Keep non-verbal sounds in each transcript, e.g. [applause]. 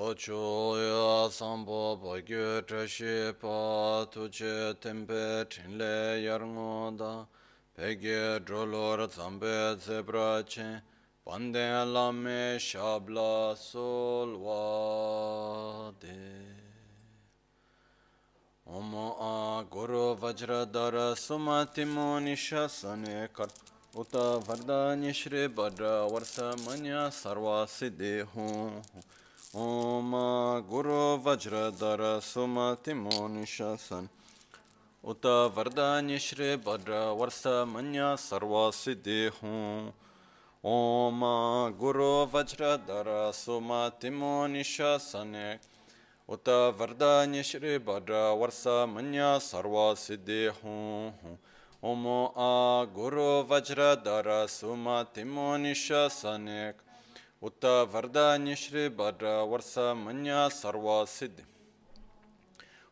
Ochuya sambo bagyo trashi pa tuche tempe chinle yarngo da. Pegye drolor zambe zebra che. Pande lame shabla solwa de. Omo a guru vajradara sumatimo nishasane karta Uta vardani shri badra varsa manya sarva siddhi hum ओम गुरु वज्रधर सुमतिमो निशासन उत वरदान्य श्री भद्र वर्ष मन्य सर्व सिद्धि हूँ ओम गुरु वज्रधर सुमतिमो निशासन उत वरदान्य श्री भद्र वर्ष मन्य सर्व सिद्धि हूँ ओम आ गुरु वज्रधर सुमतिमो निशासन उत वरदान्य श्री भद्र वर्ष मन्य सर्व सिद्धि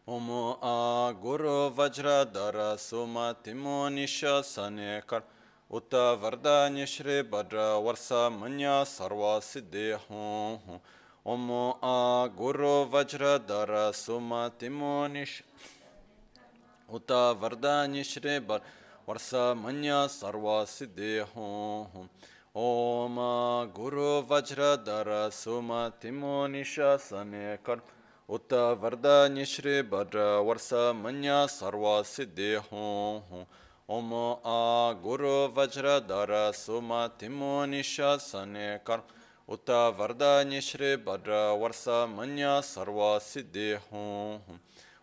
ओम आ गुरु वज्रधर सुमतिमो निशने कर उत वरदान्य श्री भद्र वर्ष मन्य सर्व सिद्धि हूँ ओम आ गुरु वज्रधर सुमतिमो निश उत वरदान्य श्री भद्र वर्ष मन्य सर्व सिद्धि हूँ ओम गुरु वज्रधर सुमतिमो निशासने कर उत वरदान्य श्री भद्र वर्ष मन्य सर्व सिद्धि हूँ ओम आ गुरु वज्रधर सुमतिमो निशासने कर उत वरदान्य श्री भद्र वर्ष मन्य सर्व सिद्धि हूँ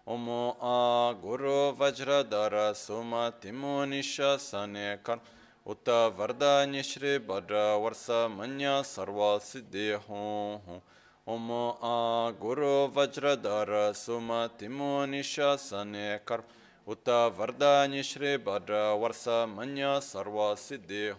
ओम आ गुरु वज्रधर सुमतिमो निशासने कर उत वरदान्य श्री भद्र वर्ष मन्य सर्व सिद्धि हूँ ओम आ गुरु वज्रधर सुमतिमो निशासने कर उत वरदान्य श्री भद्र वर्ष मन्य सर्व सिद्धि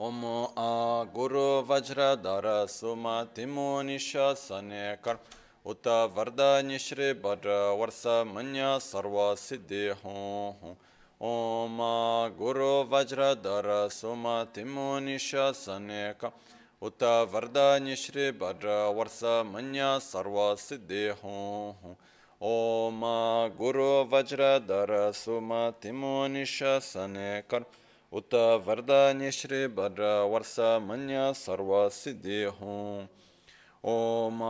ओम आ गुरु वज्रधर सुमतिमो निशासने कर उत वरदान्य श्री भद्र वर्ष मन्य सर्व सिद्धि हूँ ओम गुरु वज्रधर सुमतिमो निशासने का उत वरदान्य श्री भद्र वर्ष मन्य सर्व सिद्धि हूँ ओम गुरु वज्रधर सुमतिमो निशासने कर उत वरदान्य श्री भद्र वर्ष मन्य सर्व सिद्धि हूँ ओम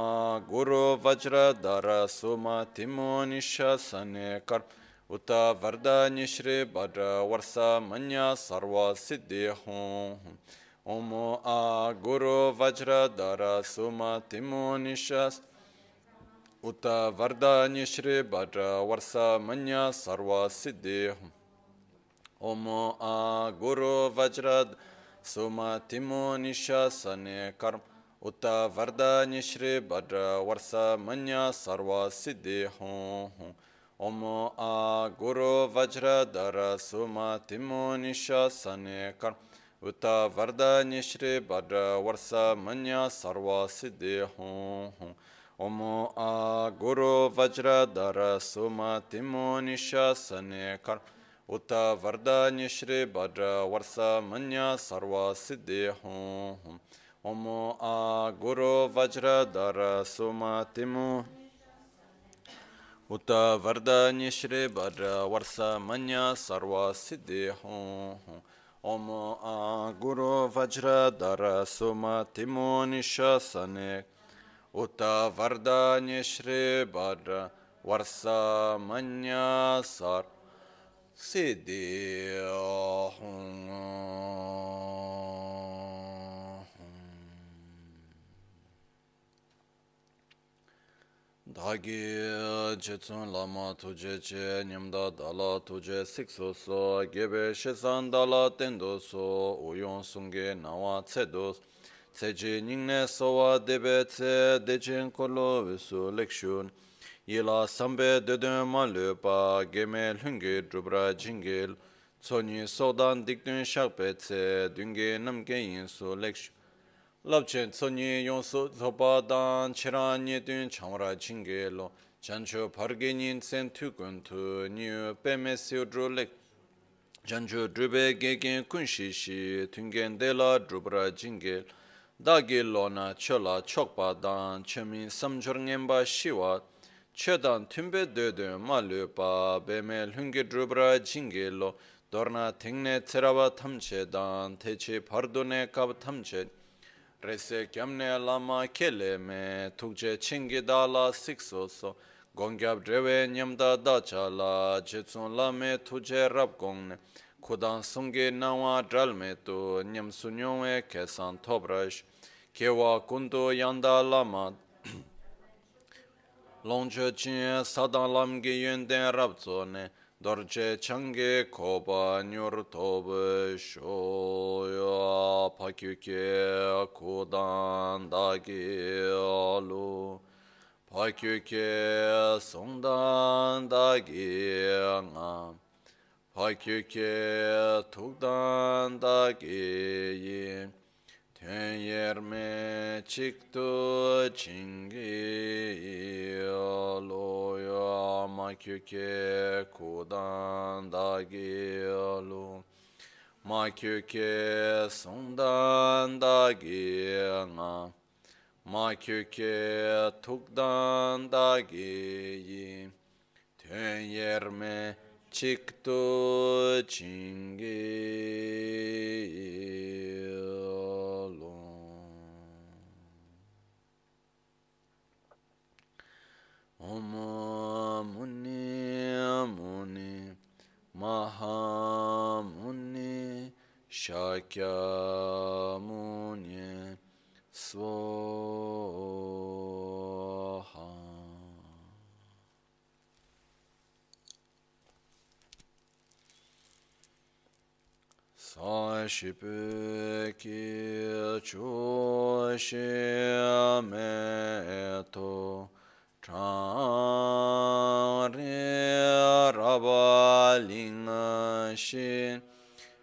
गुरु वज्रधर सुमतिमो निशासने कर उत वरदान्य श्री भद्र वर्ष मन्य सर्व सिद्धि हूँ ओम आ गुरु वज्रधर सुमतिमो निशास उत वरदान्य श्री भद्र वर्ष मन्य सर्व सिद्धि हूँ ओम आ गुरु वज्रद सुमतिमो निशासने कर्म उत वरदान्य श्री भद्र वर्ष मन्य सर्व सिद्धि हूँ ओम आ गुरु वज्रधर सुमतिमो निशासने कर उत वरदान्य श्री भद्र वर्ष मन्य सर्व सिद्धि हूँ ओम आ गुरु वज्रधर सुमतिमो निशासने कर उत वरदान्य श्री भद्र वर्ष मन्य सर्व सिद्धि हूँ ओम आ गुरु वज्रधर सुमतिमो उत वरदान्य श्री भद्र वर्ष मन्य सर्व सिद्धि हूँ ओम आ गुरु वज्रधर सुमतिमो निशासने उत वरदान्य श्री भद्र वर्ष मन्य सर्व सिद्धि dhagi chetsun lama tuje che nyamda dala tuje sikso so gebe shesan dala tendo so uyon sunge nawa tsedo tseje nyingne sowa debe tse dechen kolo visu lekshun yila sambe dedun ma lupa geme lungi drubra jingil tsonyi sodan dikdun shakpe tse dungi namke yinsu lekshun labchen tsonyi yonsu thopa dan chiranye tun chamra chinge lo chancho parge nyin tsen tu kuntu niyo peme siyo drolek chancho drube gegen kunshi shi tungen dela drubra chinge dagi lo na chola chokpa dan chemin samchor ngenpa shiwa chedan tumbe dödö ma lupa peme lunge drubra chinge lo dorna tingne tseraba tamche dan teche pardone kab tamche rese kyamne lama kele me tukje chingi dala sikso so. Gongyab drewe nyamda dacha la jetsun lame tuje rab gongne. Kudan sungi nawa dral me tu nyam sunyongwe kesan tobrash kewa kundu yanda lama. Longche chin sadan lamgi yunden rab zo ne dorje changi koba nyur tobe shoya pakyuke kudang dagi alu. Pakyuke songdang dagi ngam Pakyuke tukdan da geyi Tenyerme çıktı çingi aloya makyuke kudan dagi alo makyuke sundan da dagi nga makyuke tukdan dagi yi tenyerme çıktı çingi Omamuni amuni mahamuni şakyamuni svaha. Saşipeki çoşi ameto. Chang ri raba ling shi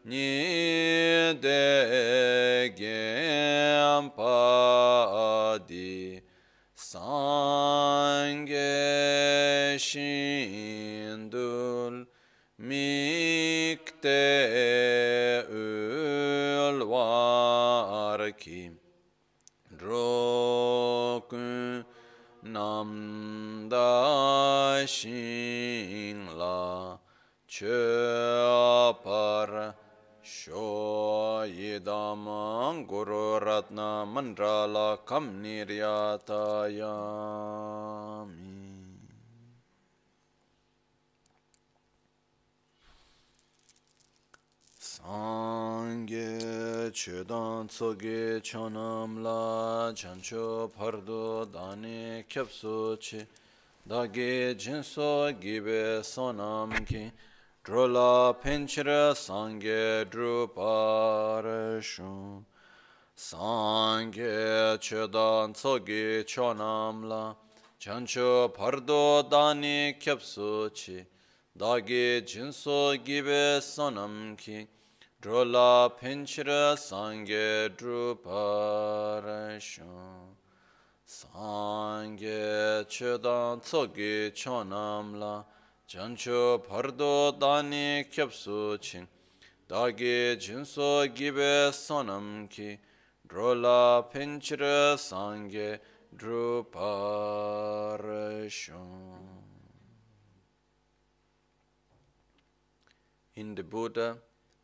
ni de gen pa di sang ge shin ulvarki drokun Nam da xin la chö par sho yidam guru ratna mandrala kam niryatayami. Sangye chedan tsoge chonam la chancho pardo dani kyapso chi dage jinso gibe sonam ki drola penchira sangye druparashu Sangye chedan tsoge chonam la chancho pardo dani kyapso chi dage jinso gibe sonam ki drola pinchira sangye druparasho. Sangye chedan tsogi chonamla. Jancho pardo dani kyapsu chin. Dagi jinso gibe sonam ki. Drola pinchira sangye druparasho. In the Buddha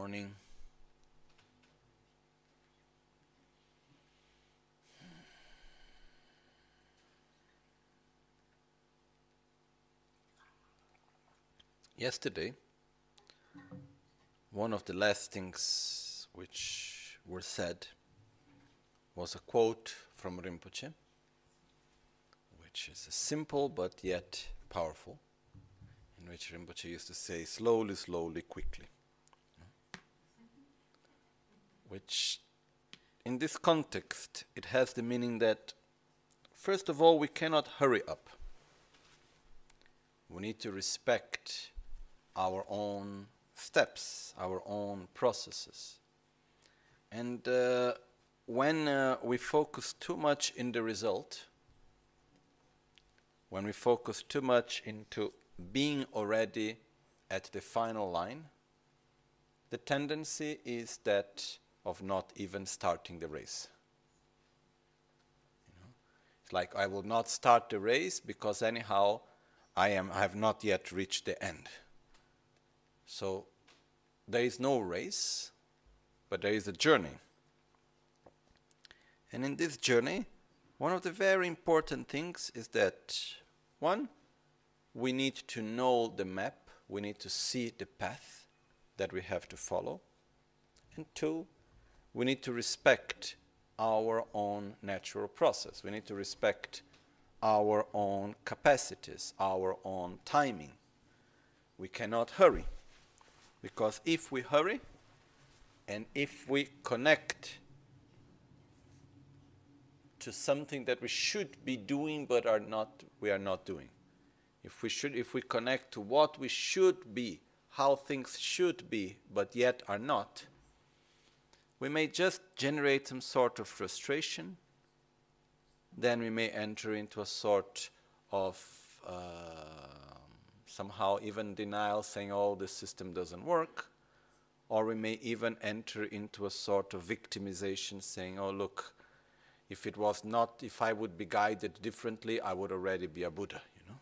Morning. Yesterday, one of the last things which were said was a quote from Rinpoche, which is simple but yet powerful, in which Rinpoche used to say, slowly, slowly, quickly. Which, in this context, it has the meaning that, first of all, we cannot hurry up. We need to respect our own steps, our own processes. And uh, when uh, we focus too much in the result, when we focus too much into being already at the final line, the tendency is that of not even starting the race. You know? It's like I will not start the race because anyhow I am I have not yet reached the end. So there is no race, but there is a journey. And in this journey, one of the very important things is that one, we need to know the map, we need to see the path that we have to follow. And two, we need to respect our own natural process. We need to respect our own capacities, our own timing. We cannot hurry. Because if we hurry and if we connect to something that we should be doing but are not we are not doing. If we should if we connect to what we should be, how things should be but yet are not, we may just generate some sort of frustration. Then we may enter into a sort of uh, somehow even denial, saying, oh, the system doesn't work. Or we may even enter into a sort of victimization, saying, oh, look, if it was not, if I would be guided differently, I would already be a Buddha, you know.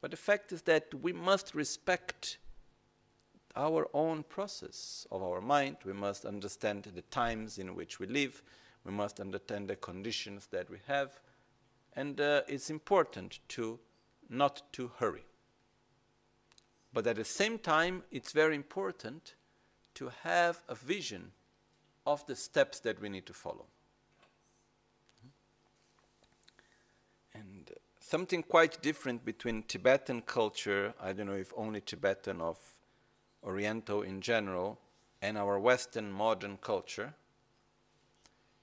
But the fact is that we must respect our own process of our mind. We must understand the times in which we live. We must understand the conditions that we have. And uh, it's important to not to hurry. But at the same time, it's very important to have a vision of the steps that we need to follow. And something quite different between Tibetan culture, I don't know if only Tibetan of Oriental in general, and our Western modern culture,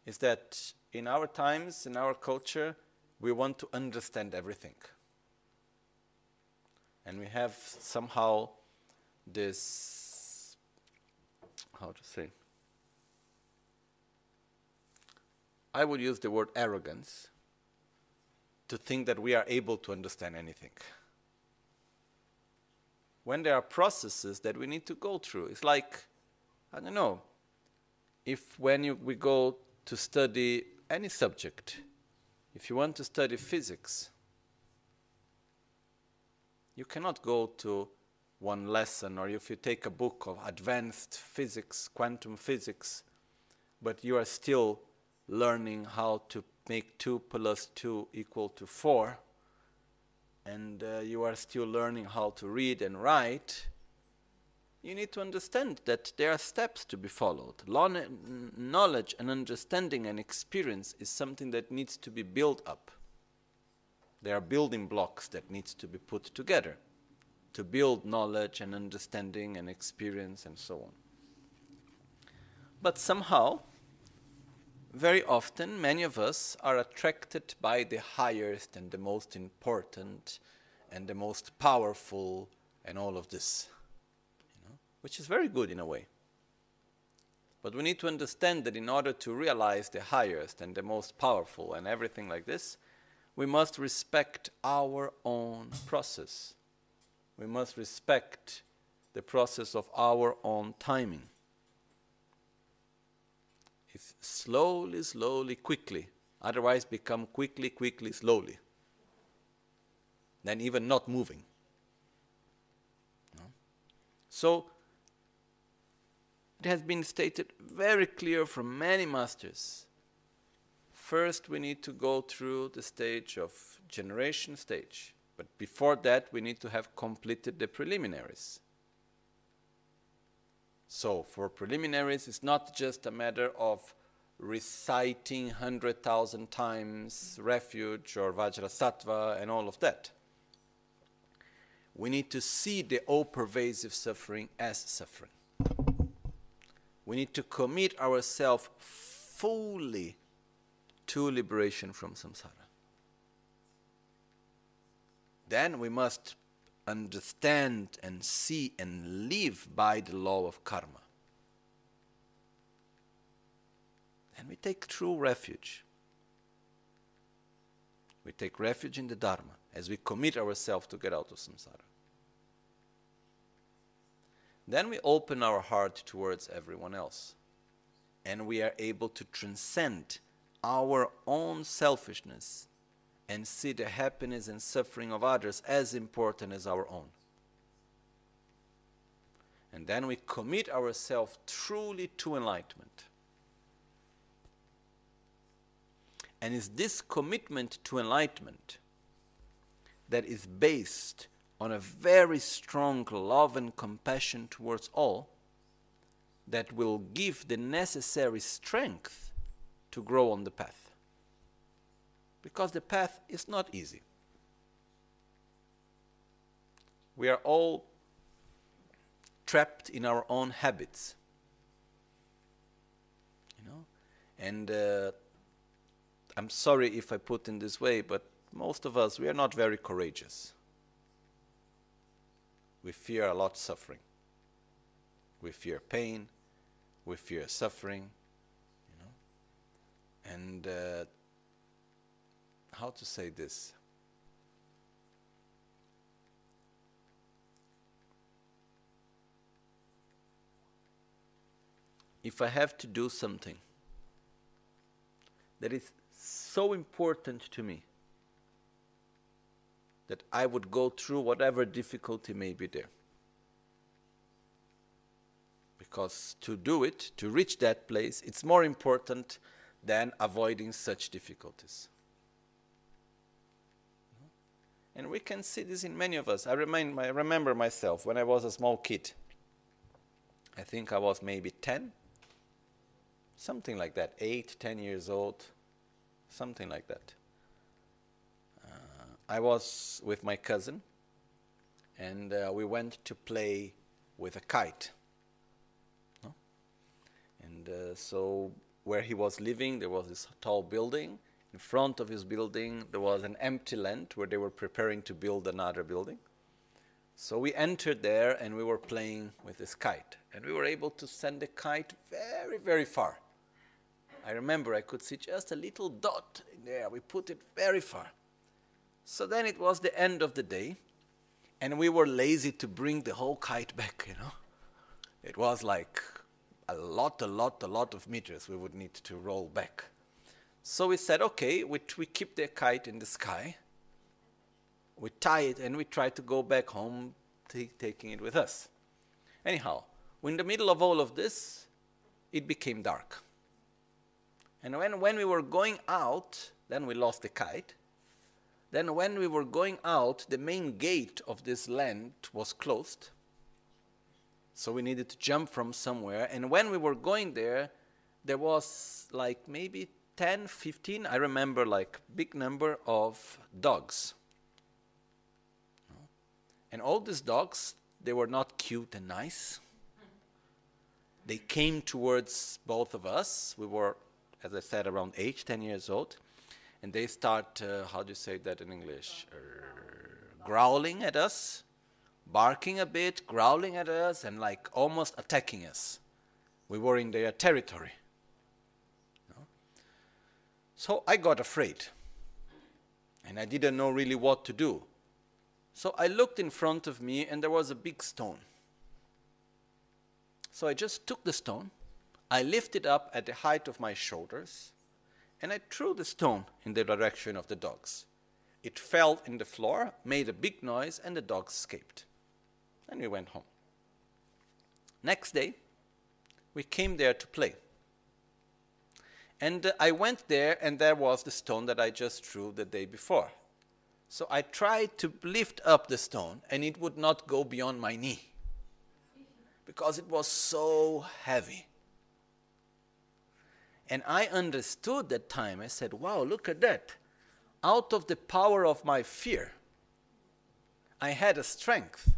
is that in our times, in our culture, we want to understand everything and we have somehow this how to say I would use the word arrogance to think that we are able to understand anything. When there are processes that we need to go through, it's like, I don't know, if when you, we go to study any subject, if you want to study physics, you cannot go to one lesson, or if you take a book of advanced physics, quantum physics, but you are still learning how to make 2 plus 2 equal to 4, and uh, you are still learning how to read and write, you need to understand that there are steps to be followed. Knowledge and understanding and experience is something that needs to be built up. There are building blocks that needs to be put together to build knowledge and understanding and experience and so on. But somehow, very often, many of us are attracted by the highest and the most important and the most powerful and all of this, you know, which is very good in a way. But we need to understand that in order to realize the highest and the most powerful and everything like this, we must respect our own process. We must respect the process of our own timing. Slowly, slowly, quickly. Otherwise, become quickly, quickly, slowly. Then even not moving. No? So, it has been stated very clear from many masters. First, we need to go through the stage of generation stage. But before that, we need to have completed the preliminaries. So, for preliminaries, it's not just a matter of reciting 100,000 times refuge or Vajrasattva and all of that. We need to see the all pervasive suffering as suffering. We need to commit ourselves fully to liberation from samsara. Then we must understand and see and live by the law of karma. And we take true refuge. We take refuge in the Dharma as we commit ourselves to get out of samsara. Then we open our heart towards everyone else. And we are able to transcend our own selfishness and see the happiness and suffering of others as important as our own. And then we commit ourselves truly to enlightenment. And it's this commitment to enlightenment that is based on a very strong love and compassion towards all that will give the necessary strength to grow on the path. Because the path is not easy. We are all trapped in our own habits. You know? And uh, I'm sorry if I put in this way, but most of us, we are not very courageous. We fear a lot suffering. We fear pain. We fear suffering. You know? And uh, how to say this? If I have to do something that is so important to me, that I would go through whatever difficulty may be there. Because to do it, to reach that place, it's more important than avoiding such difficulties. And we can see this in many of us. I, remind, I remember myself when I was a small kid. I think I was maybe 10, something like that, 8, 10 years old, something like that. I was with my cousin, and uh, we went to play with a kite. And uh, so, where he was living, there was this tall building. In front of his building, there was an empty land where they were preparing to build another building. So we entered there and we were playing with this kite. And we were able to send the kite very, very far. I remember I could see just a little dot in there. We put it very far. So then it was the end of the day, and we were lazy to bring the whole kite [laughs] back, you know. It was like a lot, a lot, a lot of meters we would need to roll back. So we said, okay, we, we keep the kite in the sky, we tie it, and we try to go back home, taking it with us. Anyhow, in the middle of all of this, it became dark. And when, when we were going out, then we lost the kite. Then, when we were going out, the main gate of this land was closed. So we needed to jump from somewhere. And when we were going there, there was like maybe 10, 15, I remember like big number of dogs. And all these dogs, they were not cute and nice. They came towards both of us. We were, as I said, around age 10 years old and they start, uh, how do you say that in English? Uh, growling at us, barking a bit, growling at us, and like almost attacking us. We were in their territory. So I got afraid, and I didn't know really what to do. So I looked in front of me, and there was a big stone. So I just took the stone, I lifted up at the height of my shoulders, and I threw the stone in the direction of the dogs. It fell in the floor, made a big noise, and the dogs escaped. And we went home. Next day, we came there to play. And uh, I went there, and there was the stone that I just threw the day before. So I tried to lift up the stone, and it would not go beyond my knee because it was so heavy. And I understood that time. I said, wow, look at that. Out of the power of my fear, I had a strength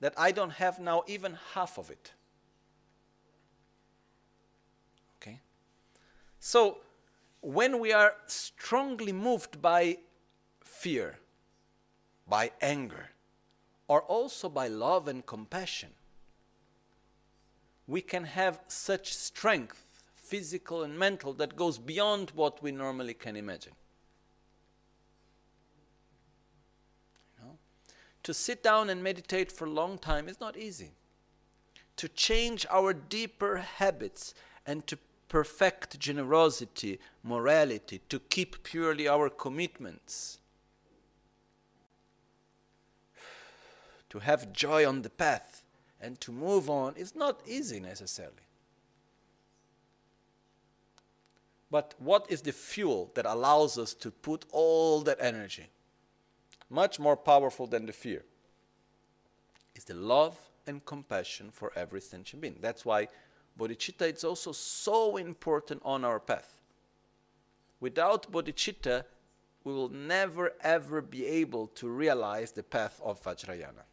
that I don't have now, even half of it. Okay? So, when we are strongly moved by fear, by anger, or also by love and compassion, we can have such strength, physical and mental, that goes beyond what we normally can imagine. You know? To sit down and meditate for a long time is not easy. To change our deeper habits and to perfect generosity, morality, to keep purely our commitments to have joy on the path and to move on is not easy necessarily. But what is the fuel that allows us to put all that energy? Much more powerful than the fear is the love and compassion for every sentient being. That's why bodhicitta is also so important on our path. Without bodhicitta, we will never ever be able to realize the path of Vajrayana.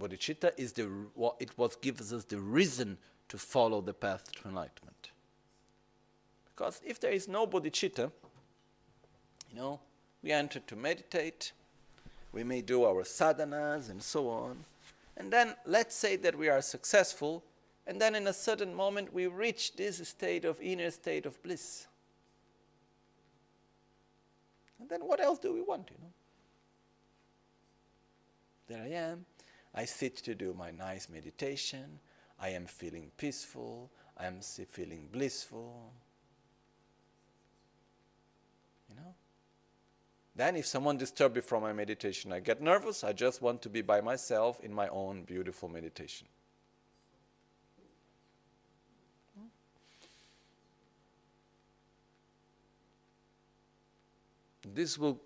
Bodhicitta is the what it what gives us the reason to follow the path to enlightenment. Because if there is no bodhicitta, you know, we enter to meditate, we may do our sadhanas and so on, and then let's say that we are successful, and then in a certain moment we reach this state of inner state of bliss. And then what else do we want, you know? There I am, I sit to do my nice meditation. I am feeling peaceful. I am feeling blissful. You know? Then, if someone disturbs me from my meditation, I get nervous. I just want to be by myself in my own beautiful meditation. This will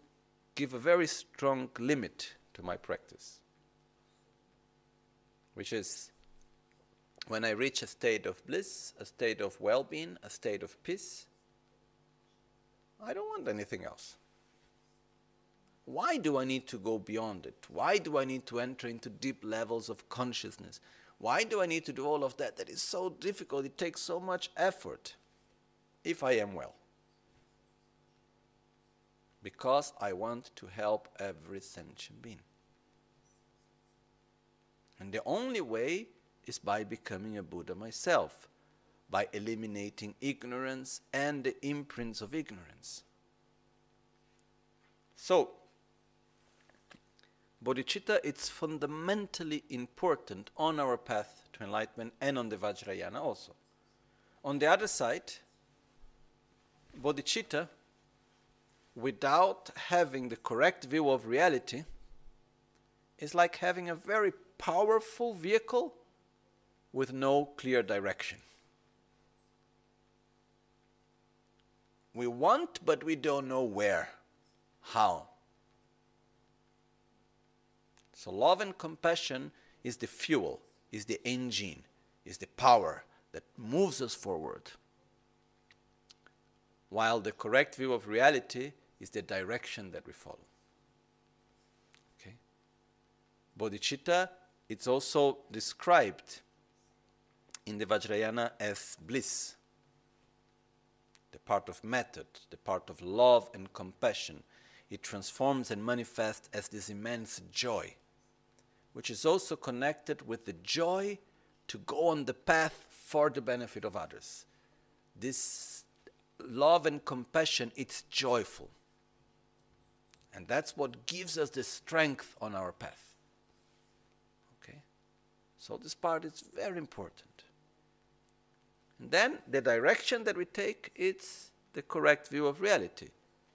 give a very strong limit to my practice which is when I reach a state of bliss, a state of well being, a state of peace, I don't want anything else. Why do I need to go beyond it? Why do I need to enter into deep levels of consciousness? Why do I need to do all of that? That is so difficult. It takes so much effort if I am well. Because I want to help every sentient being. And the only way is by becoming a Buddha myself, by eliminating ignorance and the imprints of ignorance. So, bodhicitta it's fundamentally important on our path to enlightenment and on the Vajrayana also. On the other side, bodhicitta, without having the correct view of reality, is like having a very powerful vehicle with no clear direction. We want, but we don't know where, how. So, love and compassion is the fuel, is the engine, is the power that moves us forward. While the correct view of reality is the direction that we follow. Okay? Bodhicitta it's also described in the Vajrayana as bliss, the part of method, the part of love and compassion. It transforms and manifests as this immense joy, which is also connected with the joy to go on the path for the benefit of others. This love and compassion, it's joyful. And that's what gives us the strength on our path. Okay? So this part is very important. And then the direction that we take it's the correct view of reality.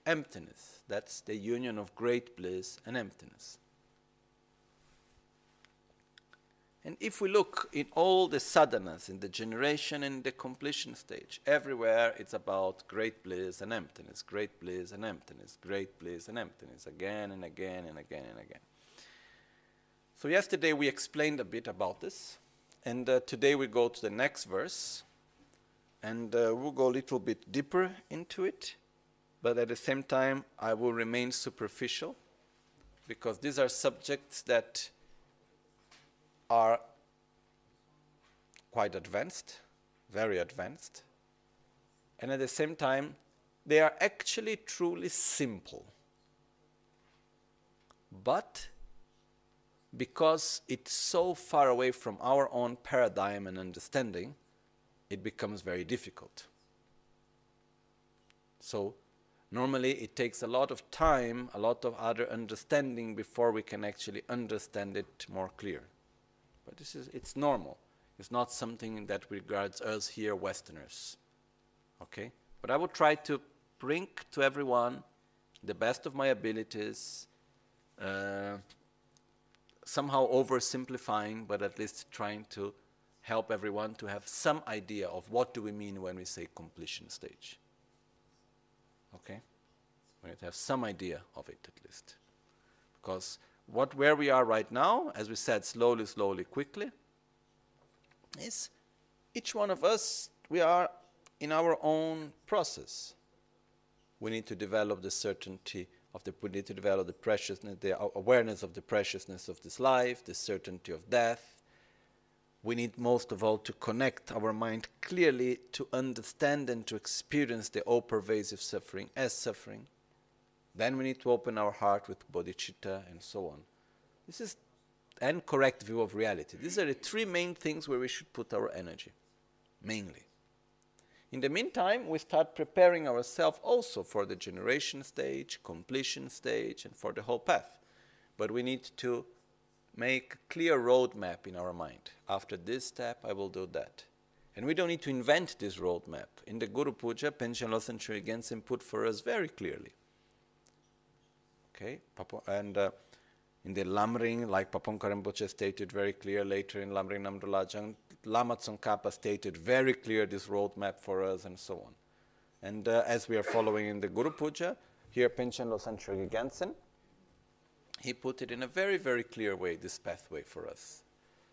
Emptiness. That's the union of great bliss and emptiness. And if we look in all the sadhanas, in the generation and the completion stage, everywhere it's about great bliss and emptiness, great bliss and emptiness, great bliss and emptiness, again and again and again and again. So, yesterday we explained a bit about this, and uh, today we go to the next verse, and uh, we'll go a little bit deeper into it, but at the same time, I will remain superficial because these are subjects that are quite advanced, very advanced, and at the same time, they are actually truly simple. But because it's so far away from our own paradigm and understanding, it becomes very difficult. So, normally it takes a lot of time, a lot of other understanding before we can actually understand it more clear. But this is it's normal. It's not something that regards us here Westerners. Okay? But I will try to bring to everyone the best of my abilities, uh, somehow oversimplifying, but at least trying to help everyone to have some idea of what do we mean when we say completion stage. Okay? We need to have some idea of it at least. Because what where we are right now, as we said, slowly, slowly, quickly, is each one of us, we are in our own process. We need to develop the certainty of the, we need to develop the preciousness, the awareness of the preciousness of this life, the certainty of death. We need most of all to connect our mind clearly to understand and to experience the all pervasive suffering as suffering then we need to open our heart with bodhicitta and so on. This is an correct view of reality. These are the three main things where we should put our energy, mainly. In the meantime, we start preparing ourselves also for the generation stage, completion stage, and for the whole path. But we need to make a clear roadmap in our mind. After this step, I will do that. And we don't need to invent this roadmap. In the Guru Puja, Panchen Losang Gensen put for us very clearly. Okay, and uh, in the Lamrim, like Pabongka Rinpoche stated very clear later in Lamrim Namdolajang, Lama Tsongkhapa stated very clear this roadmap for us and so on. And uh, as we are following in the Guru Puja, here Panchen Losang Gensen, he put it in a very, very clear way, this pathway for us.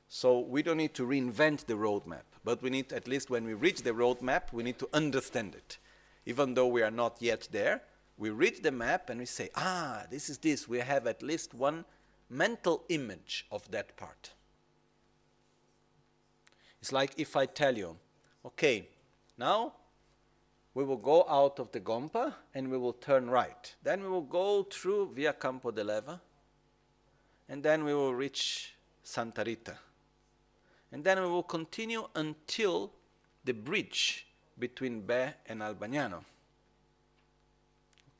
So we don't need to reinvent the roadmap, but we need, at least when we reach the roadmap, we need to understand it. Even though we are not yet there, we read the map and we say, ah, this is this. We have at least one mental image of that part. It's like if I tell you, okay, now we will go out of the Gompa and we will turn right. Then we will go through Via Campo de Leva and then we will reach Santa Rita. And then we will continue until the bridge between Bée and Albagnano.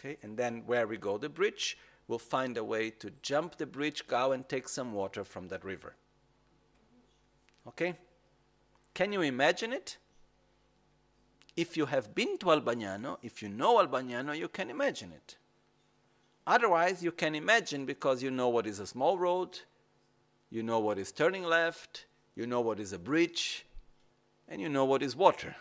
Okay, and then where we go the bridge, we'll find a way to jump the bridge, go and take some water from that river. Okay? Can you imagine it? If you have been to Albagnano, if you know Albagnano, you can imagine it. Otherwise, you can imagine because you know what is a small road, you know what is turning left, you know what is a bridge, and you know what is water.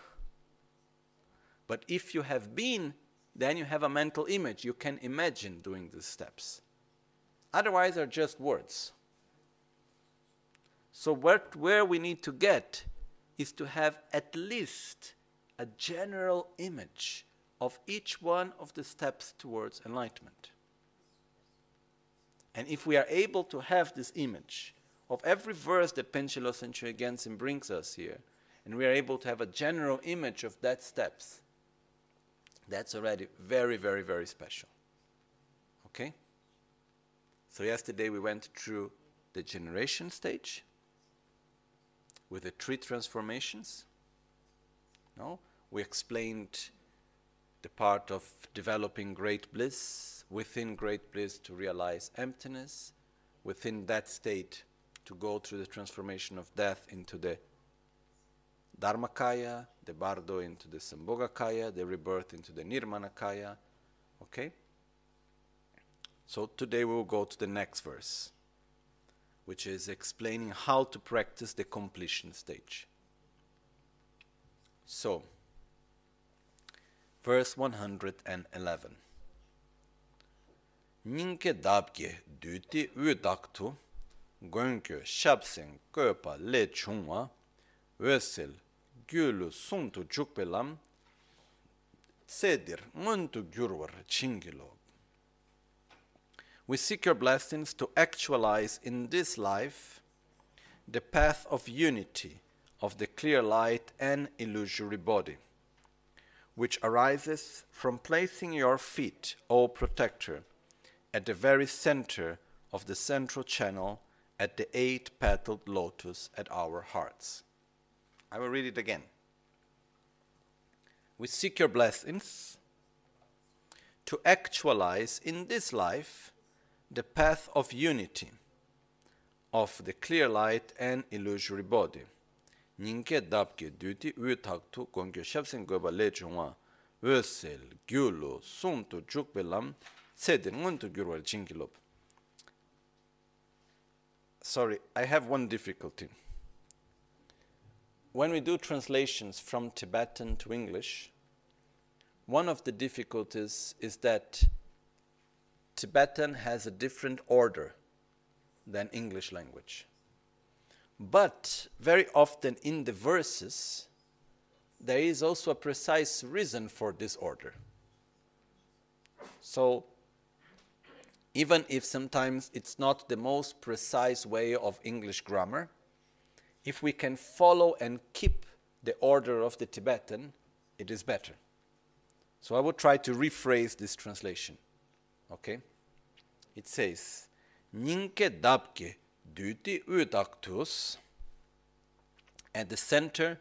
But if you have been then you have a mental image. You can imagine doing these steps. Otherwise, they're just words. So, what, where we need to get is to have at least a general image of each one of the steps towards enlightenment. And if we are able to have this image of every verse that Panchen Losang Gensen brings us here, and we are able to have a general image of that steps, that's already very, very, very special. Okay? So, yesterday we went through the generation stage with the three transformations. No? We explained the part of developing great bliss, within great bliss to realize emptiness, within that state to go through the transformation of death into the Dharmakaya, the Bardo into the Sambhogakaya, the rebirth into the Nirmanakaya. Okay? So today we will go to the next verse, which is explaining how to practice the completion stage. So, verse 111. Ninke dabge duti u daktu, gonkyo shabsen gopa le chungwa, wesel gyulu suntu jukbelam, sedir muntu gyurwar chingilo. We seek your blessings to actualize in this life the path of unity of the clear light and illusory body, which arises from placing your feet, O Protector, at the very center of the central channel at the eight petaled lotus at our hearts. I will read it again. We seek your blessings to actualize in this life the path of unity of the clear light and illusory body. Ninke dapke duti u taktu gongyo shabsen goba le chungwa wesel gyulu sumtu jukbe lam tseden nguntu gyurwar. Sorry, I have one difficulty. When we do translations from Tibetan to English, one of the difficulties is that Tibetan has a different order than English language. But very often in the verses, there is also a precise reason for this order. So, even if sometimes it's not the most precise way of English grammar, if we can follow and keep the order of the Tibetan, it is better. So I will try to rephrase this translation. Okay? It says, Ninke dabke duti udaktus at the center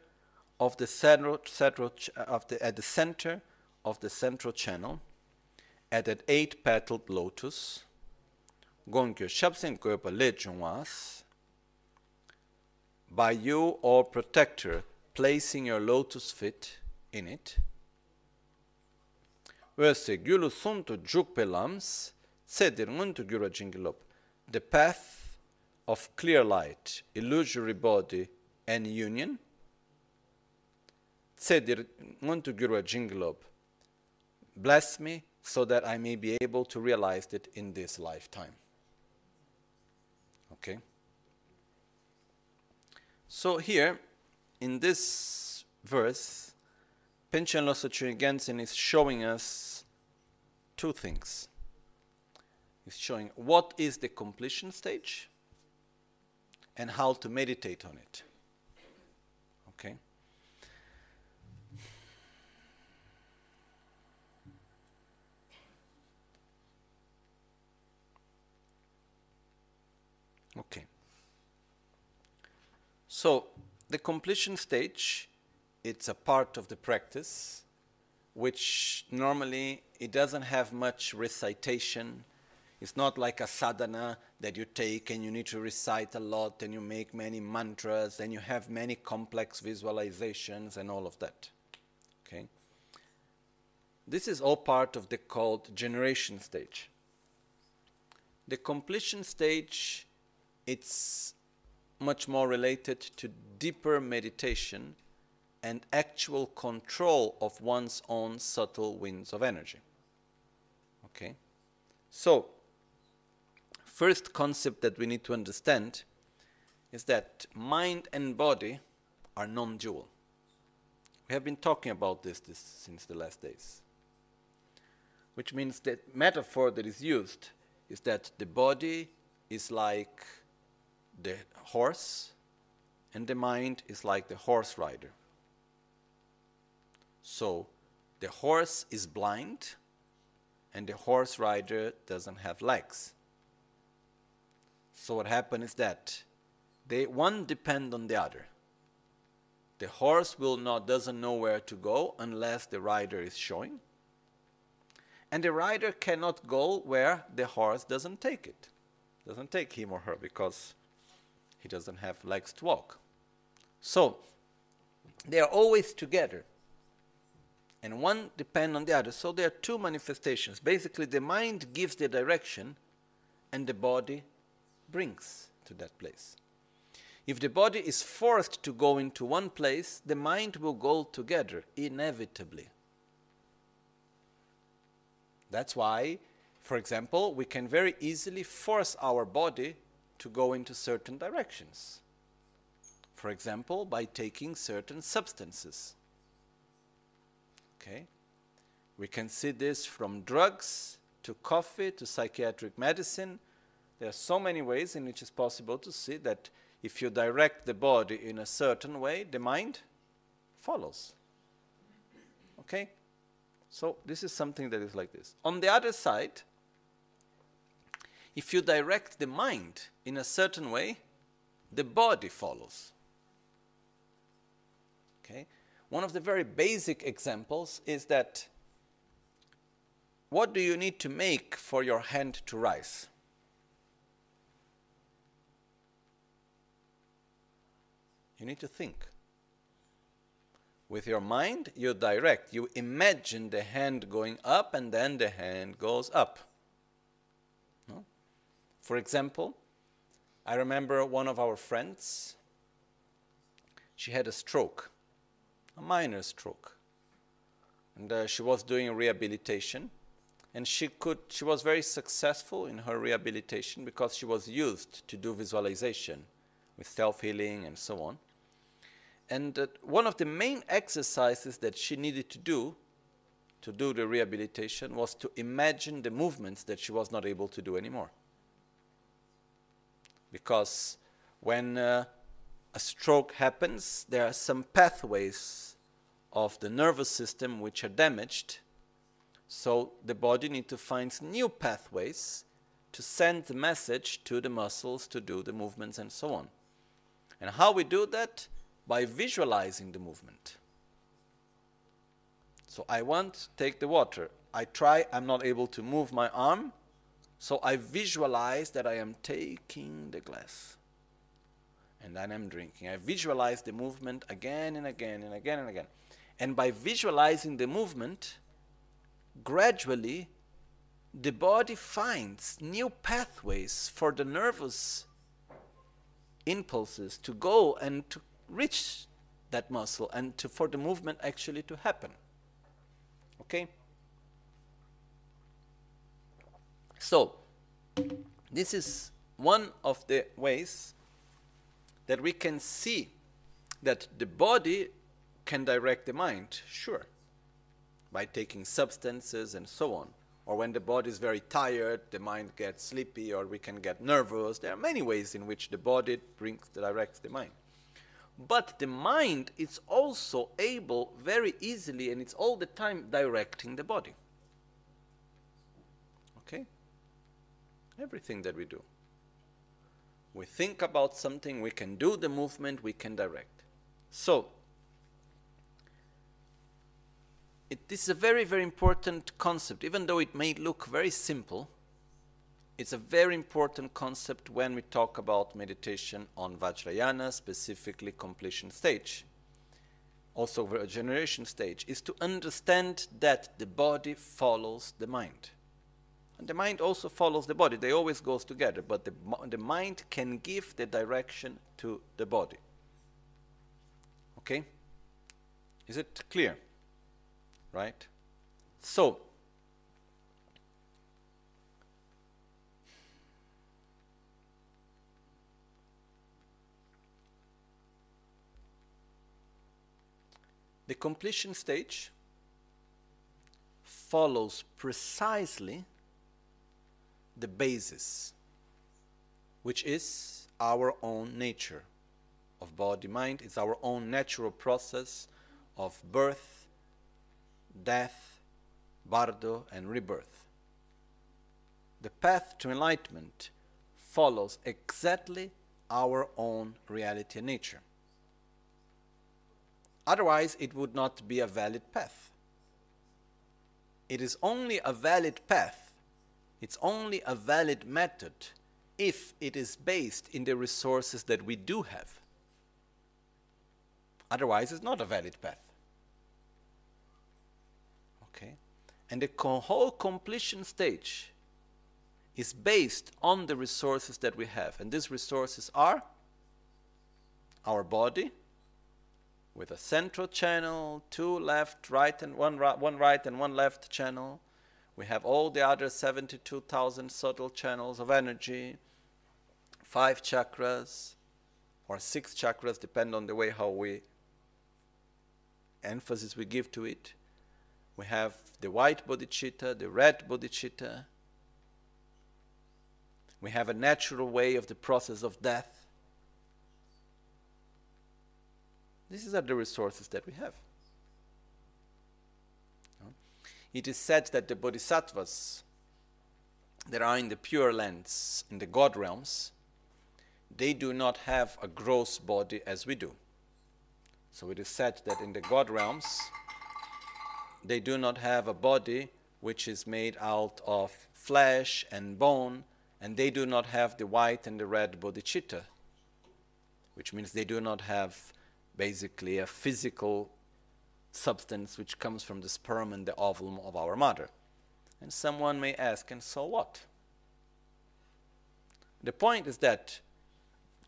of the central, central of the, at the center of the central channel at an eight petaled lotus gonkyo shabsen gopa lechungwas by you or protector placing your lotus feet in it Wese gyulu suntu jukpelams Sedir nguntu gyura jingilop. The path of clear light, illusory body, and union. Sedir nguntu gyura jingilop. Bless me so that I may be able to realize it in this lifetime. Okay? So here, in this verse, Panchen Losang Gyaltsen is showing us two things. He's showing what is the completion stage and how to meditate on it. Okay? Okay. So, the completion stage it's a part of the practice which normally it doesn't have much recitation it's not like a sadhana that you take and you need to recite a lot and you make many mantras and you have many complex visualizations and all of that. Okay? This is all part of the called generation stage. The completion stage it's much more related to deeper meditation and actual control of one's own subtle winds of energy. Okay? So, first concept that we need to understand is that mind and body are non dual. We have been talking about this, this since the last days. Which means that metaphor that is used is that the body is like the horse and the mind is like the horse rider. So the horse is blind and the horse rider doesn't have legs. So what happened is that they one depend on the other. The horse will not doesn't know where to go unless the rider is showing. And the rider cannot go where the horse doesn't take it. Doesn't take him or her because he doesn't have legs to walk. So they are always together. And one depend on the other. So there are two manifestations. Basically the mind gives the direction and the body brings to that place. If the body is forced to go into one place, the mind will go together, inevitably. That's why, for example, we can very easily force our body to go into certain directions. For example, by taking certain substances. Okay? We can see this from drugs to coffee to psychiatric medicine. There are so many ways in which it's possible to see that if you direct the body in a certain way, the mind follows. Okay? So this is something that is like this. On the other side, if you direct the mind in a certain way, the body follows. Okay? One of the very basic examples is that what do you need to make for your hand to rise? You need to think. With your mind, you direct, you imagine the hand going up and then the hand goes up. For example, I remember one of our friends, she had a stroke, a minor stroke. And uh, she was doing rehabilitation and she could she was very successful in her rehabilitation because she was used to do visualization with self-healing and so on and uh, one of the main exercises that she needed to do to do the rehabilitation was to imagine the movements that she was not able to do anymore because when uh, a stroke happens there are some pathways of the nervous system which are damaged so the body needs to find new pathways to send the message to the muscles to do the movements and so on. And how we do that? By visualizing the movement. So I want to take the water. I try, I'm not able to move my arm, so I visualize that I am taking the glass. And then I'm drinking. I visualize the movement again and again and again and again. And by visualizing the movement, gradually the body finds new pathways for the nervous impulses to go and to reach that muscle and to, for the movement actually to happen. Okay? So, this is one of the ways that we can see that the body can direct the mind, sure by taking substances and so on. Or when the body is very tired, the mind gets sleepy, or we can get nervous. There are many ways in which the body brings, directs the mind. But the mind is also able very easily, and it's all the time directing the body. Okay? Everything that we do. We think about something, we can do the movement, we can direct. So, it, this is a very, very important concept. Even though it may look very simple, it's a very important concept when we talk about meditation on Vajrayana, specifically completion stage, also regeneration stage, is to understand that the body follows the mind. The mind also follows the body. They always goes together, but the, the mind can give the direction to the body. Okay? Is it clear? right? So, the completion stage follows precisely the basis, which is our own nature of body mind. It's our own natural process of birth, death, bardo, and rebirth. The path to enlightenment follows exactly our own reality and nature. Otherwise, it would not be a valid path. It is only a valid path, it's only a valid method if it is based in the resources that we do have. Otherwise, it's not a valid path. Okay? And the whole completion stage is based on the resources that we have. And these resources are our body, with a central channel, two left, right, and one, one right and one left channel. We have all the other 72,000 subtle channels of energy, five chakras, or six chakras, depend on the way how we emphasis we give to it. We have the white bodhicitta, the red bodhicitta. We have a natural way of the process of death. These are the resources that we have. It is said that the bodhisattvas that are in the pure lands, in the God realms, they do not have a gross body as we do. So it is said that in the God realms, they do not have a body which is made out of flesh and bone, and they do not have the white and the red bodhicitta, which means they do not have basically a physical substance which comes from the sperm and the ovum of our mother. And someone may ask, and so what? The point is that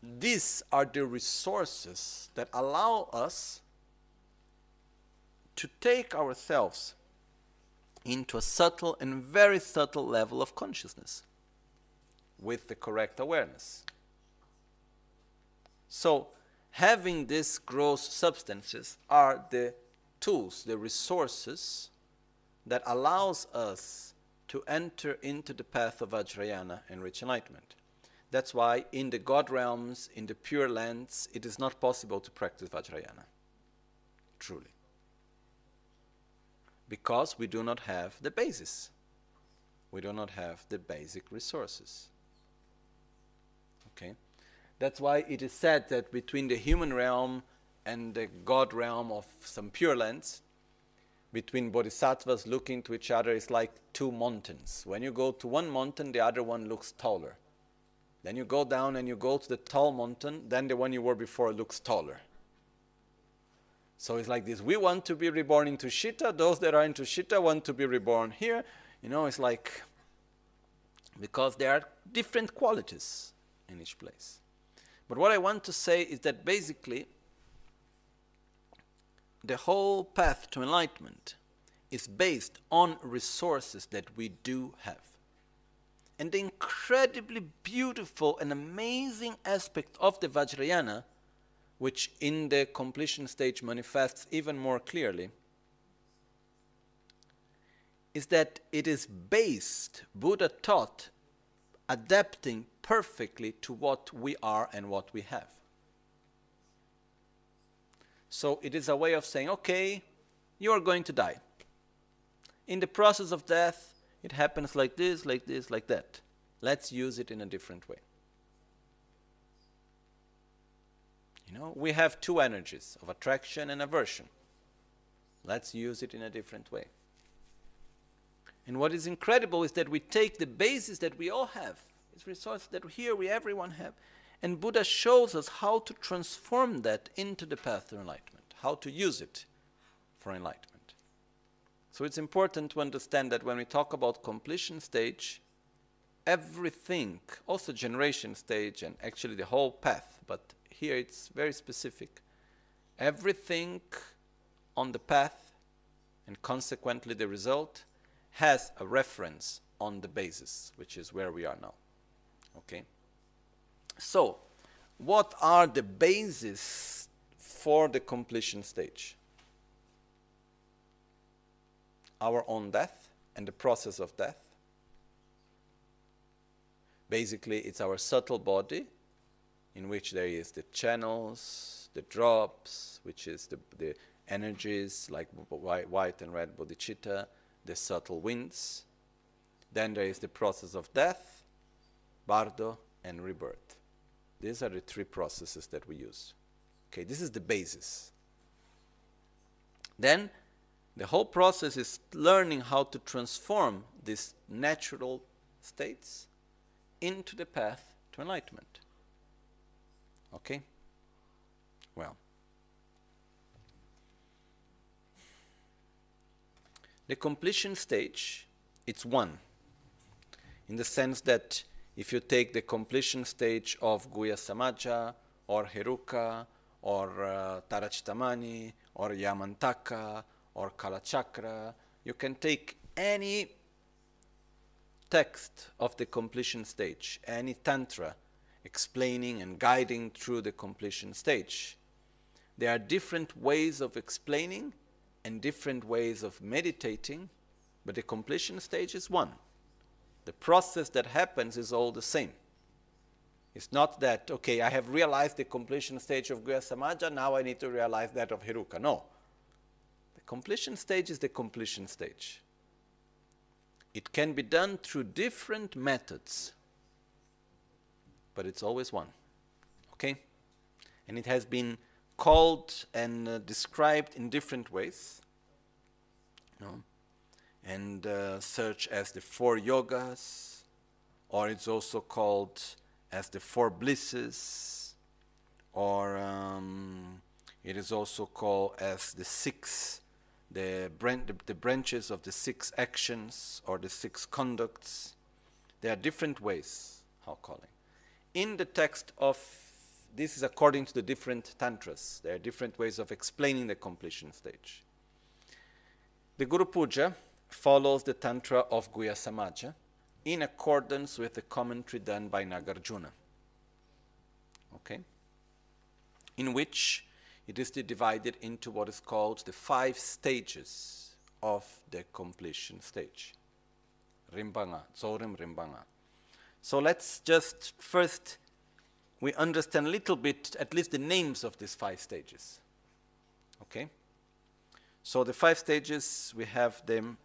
these are the resources that allow us to take ourselves into a subtle and very subtle level of consciousness with the correct awareness. So, having these gross substances are the tools, the resources that allows us to enter into the path of Vajrayana and rich enlightenment. That's why in the God realms, in the pure lands, it is not possible to practice Vajrayana. Truly. Because we do not have the basis. We do not have the basic resources. Okay? That's why it is said that between the human realm and the God realm of some pure lands, between bodhisattvas looking to each other is like two mountains. When you go to one mountain, the other one looks taller. Then you go down and you go to the tall mountain, then the one you were before looks taller. So it's like this. We want to be reborn in Tushita. Those that are in Tushita want to be reborn here. You know, it's like because there are different qualities in each place. But what I want to say is that basically the whole path to enlightenment is based on resources that we do have. And the incredibly beautiful and amazing aspect of the Vajrayana, which in the completion stage manifests even more clearly, is that it is based, Buddha taught, adapting perfectly to what we are and what we have. So it is a way of saying, okay, you are going to die. In the process of death, it happens like this, like this, like that. Let's use it in a different way. You know, we have two energies of attraction and aversion. Let's use it in a different way. And what is incredible is that we take the basis that we all have, these resources that here we everyone have, and Buddha shows us how to transform that into the path to enlightenment, how to use it for enlightenment. So it's important to understand that when we talk about completion stage, everything, also generation stage and actually the whole path, but here it's very specific. Everything on the path and consequently the result has a reference on the basis, which is where we are now. Okay? So, what are the bases for the completion stage? our own death and the process of death. Basically, it's our subtle body in which there is the channels, the drops, which is the, the energies like white and red bodhicitta, the subtle winds. Then there is the process of death, bardo, and rebirth. These are the three processes that we use. Okay, this is the basis. Then the whole process is learning how to transform these natural states into the path to enlightenment. Okay? Well. The completion stage, it's one. in the sense that if you take the completion stage of Guhya Samaja or Heruka or uh, Tara Chintamani or Yamantaka or Kalachakra, you can take any text of the completion stage, any tantra explaining and guiding through the completion stage. There are different ways of explaining and different ways of meditating, but the completion stage is one. The process that happens is all the same. It's not that, okay, I have realized the completion stage of Guhya Samaja, now I need to realize that of Heruka. No. The completion stage is the completion stage. It can be done through different methods, but it's always one. Okay? And it has been called and uh, described in different ways. No? And uh, such as the four yogas, or it's also called as the four blisses, or um, it is also called as the six the, bran- the, the branches of the six actions or the six conducts. There are different ways how calling. In the text of this is according to the different tantras. There are different ways of explaining the completion stage. The Guru Puja follows the tantra of Guhya Samaja in accordance with the commentary done by Nagarjuna. Okay? In which it is divided into what is called the five stages of the completion stage. Rimbanga, Zorim Rimbanga. So let's just first we understand a little bit, at least the names of these five stages. Okay? So the five stages, we have them.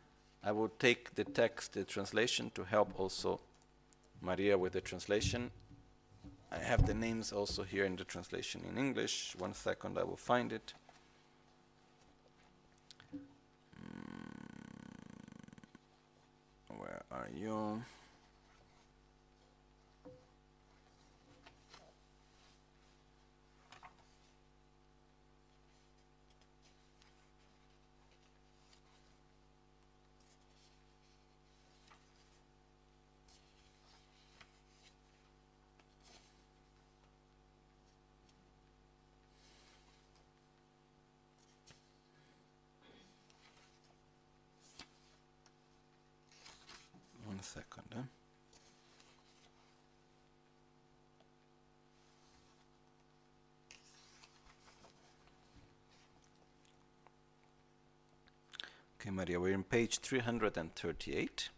I will take the text, the translation, to help also Maria with the translation. I have the names also here in the translation in English. One second, I will find it. Mm, where are you? One second. Eh? Okay, Maria, we're in page 338.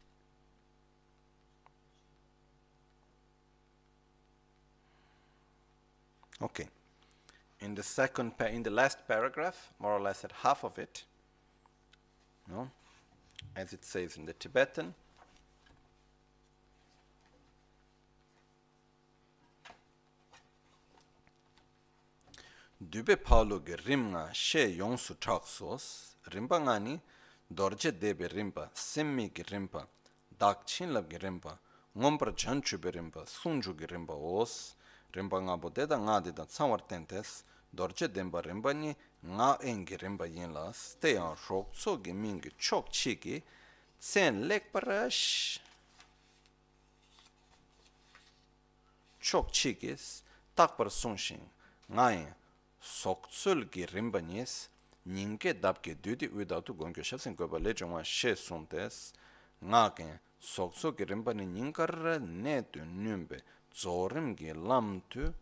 Okay. In the second, in the last paragraph, more or less at half of it, no, as it says in the Tibetan, Dube Paulo ge rimnga she yongsu chak sos, ngani dorje debe rinpa, simmi ki rinpa, dakchin lab ki rinpa, ngompar janchu be rinpa, sunju ki rinpa os, rinpa nga bo deda nga deda tsangwar tentes, dorje denpa rinpa ni nga engi rinpa yinla, steyang rok tso ki mingi chok chi ki, tsen lek parash, chok chi ki, takpar sunshin, nga yin, sok tsul ki rinpa nis, nyingke dabke dudi ui datu gongkyo shabsen goba le chungwa she suntes, nga ken sokso ki rinpani nyingkar ne tu nyumbe zorim ki lam tu,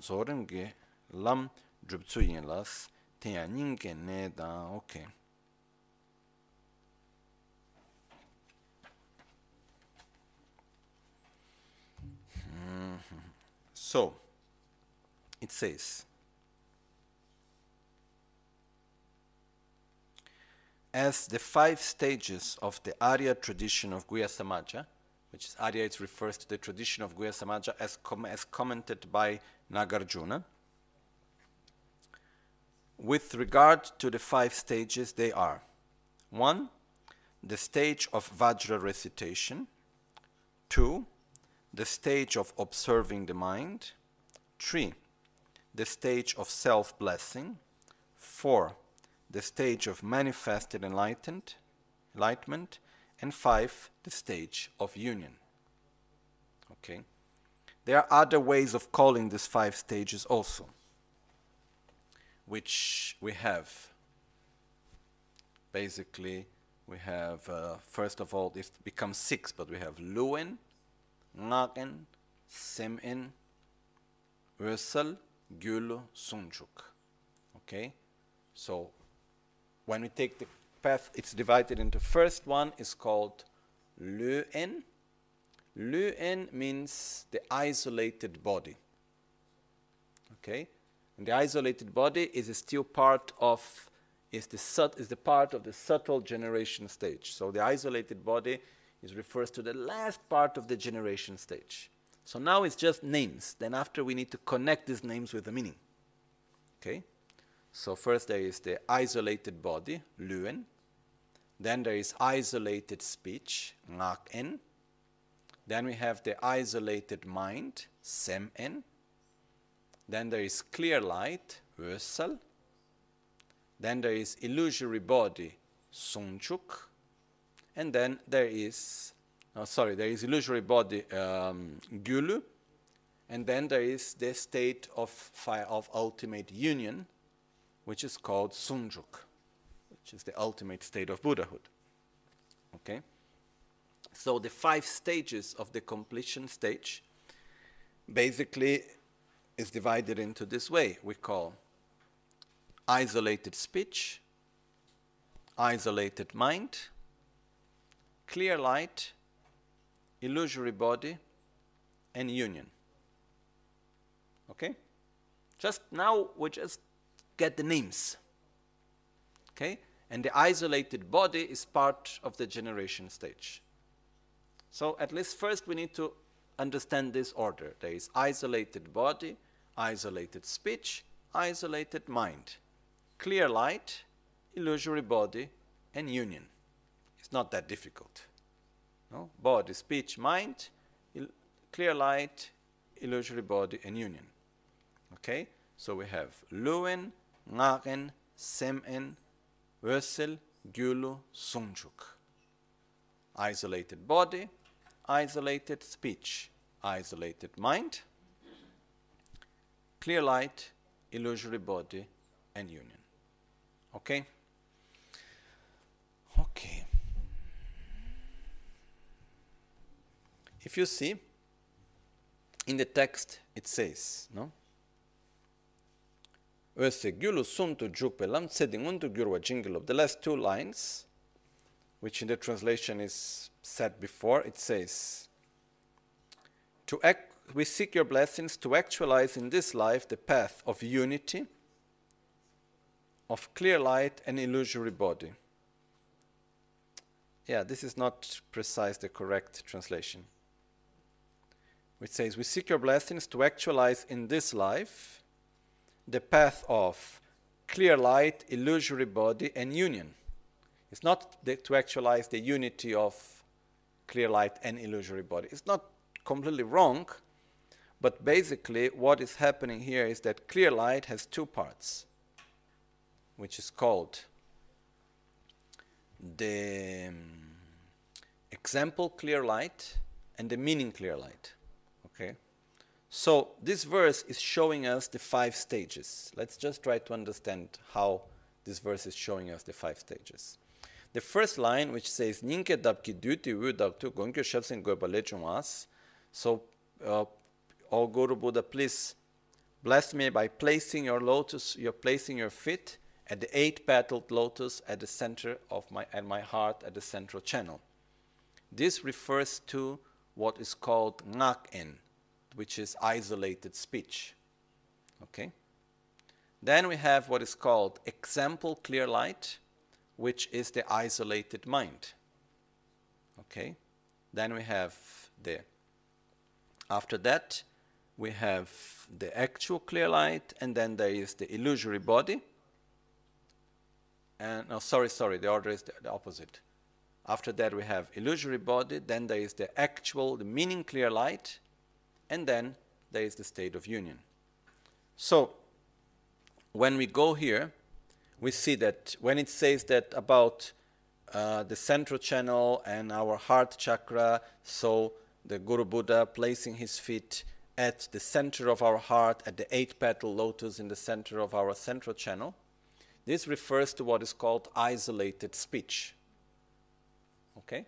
zorim ki lam druptsu yin las, tenya nyingke ne dan, ok. So, it says, as the five stages of the Arya tradition of Guhya Samaja, which is Arya, it refers to the tradition of Guhya Samaja as, com- as commented by Nagarjuna. With regard to the five stages, they are 1. The stage of Vajra recitation, 2. The stage of observing the mind, 3. The stage of self blessing, 4 the stage of manifested enlightened, enlightenment, and five, the stage of union. Okay? There are other ways of calling these five stages also, which we have. Basically, we have, uh, first of all, it becomes six, but we have Luen, Ngaken, Semen, Ursel, Gulu, Sunjuk. Okay? So, when we take the path, it's divided into first one is called Luen. Luen means the isolated body. Okay? And the isolated body is still part of is the, sut, is the part of the subtle generation stage. So the isolated body is refers to the last part of the generation stage. So now it's just names. Then after we need to connect these names with the meaning. Okay? So first there is the isolated body, luen. Then there is isolated speech, ngak Then we have the isolated mind, sem Then there is clear light, vösel. Then there is illusory body, sunchuk. And then there is, oh, sorry, there is illusory body, um, gulu. And then there is the state of of ultimate union, which is called sunjuk, which is the ultimate state of Buddhahood. Okay? So the five stages of the completion stage basically is divided into this way. We call isolated speech, isolated mind, clear light, illusory body, and union. Okay? Just now we just get the names. Okay? And the isolated body is part of the generation stage. So at least first we need to understand this order. There is isolated body, isolated speech, isolated mind clear light, illusory body, and union. It's not that difficult. No? Body, speech, mind, clear light, illusory body, and union. Okay? So we have Luen, Ngaren, Semen, Wösel, Gyulu, Sungjuk. Isolated body, isolated speech, isolated mind, clear light, illusory body, and union. Okay? Okay. If you see, in the text it says, no? The last two lines, which in the translation is said before, it says, to act, we seek your blessings to actualize in this life the path of unity of clear light and illusory body. Yeah, this is not precise the correct translation. Which says, We seek your blessings to actualize in this life the path of clear light, illusory body, and union. It's not the, to actualize the unity of clear light and illusory body. It's not completely wrong, but basically, what is happening here is that clear light has two parts which is called the um, example clear light and the meaning clear light. Okay? So this verse is showing us the five stages. Let's just try to understand how this verse is showing us the five stages. The first line, which says Ninke. So, uh, O Guru Buddha, please bless me by placing your lotus, you're placing your feet at the eight petaled lotus at the center of my and my heart at the central channel. This refers to what is called ngak-en, which is isolated speech. Okay? Then we have what is called example clear light, which is the isolated mind. Okay? Then we have the after that we have the actual clear light and then there is the illusory body and no, sorry, sorry, the order is the, the opposite. After that, we have illusory body, then there is the actual, the meaning clear light, and then there is the state of union. So, when we go here, we see that when it says that about uh, the central channel and our heart chakra, so the Guru Buddha placing his feet at the center of our heart, at the eight petal lotus in the center of our central channel. This refers to what is called isolated speech. Okay?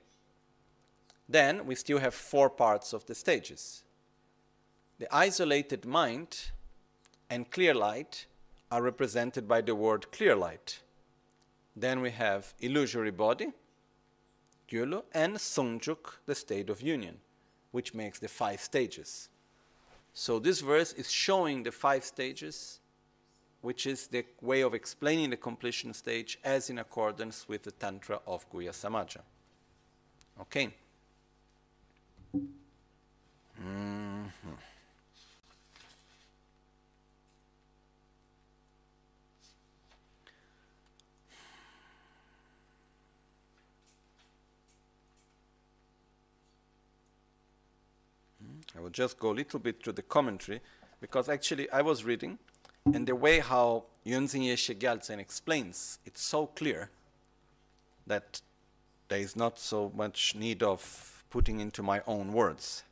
Then we still have four parts of the stages. The isolated mind and clear light are represented by the word clear light. Then we have illusory body, gyulu, and sungjuk, the state of union, which makes the five stages. So this verse is showing the five stages, which is the way of explaining the completion stage as in accordance with the Tantra of Guhya Samaja. Okay. Mm-hmm. I will just go a little bit through the commentary because actually I was reading and the way how Yongzin Yeshe Gyaltsen explains, it's so clear that there is not so much need of putting into my own words.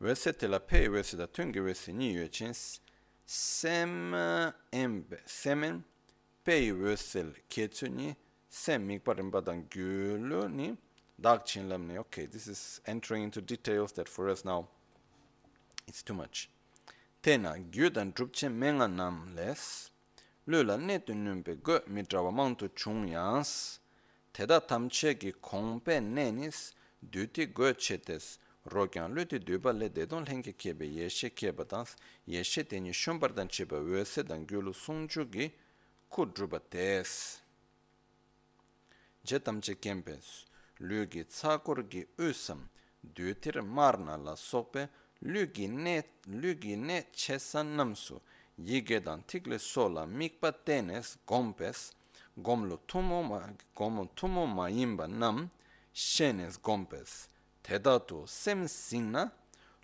Wese te la pe wese da tungi wese ni yue chins sem eh, embe semen pe wese ketsu ni sem mikpa rinpa dan gyulu ni dak chin lam ni okay this is entering into details that for us now it's too much. Tena gyu dan drup chen menga nam les lu la ne tu nyum pe go mi trawa mang tu chung yans teda tamche ki gi kong pe ne nis du ti go che tes ro kyan lu ti du le de don leng ke be ye she ke ba dan ye dan che ba we dan gyu lu sung ku druba tes. je tamche kempe lu gi tsakur gi usam dutir marna la sope lu gi ne lu gi ne chesan namsu yigedan tikle sola mikpa tenes gompes gomlo tumo ma gomo tumo ma imba nam shenes gompes tedatu sem sinna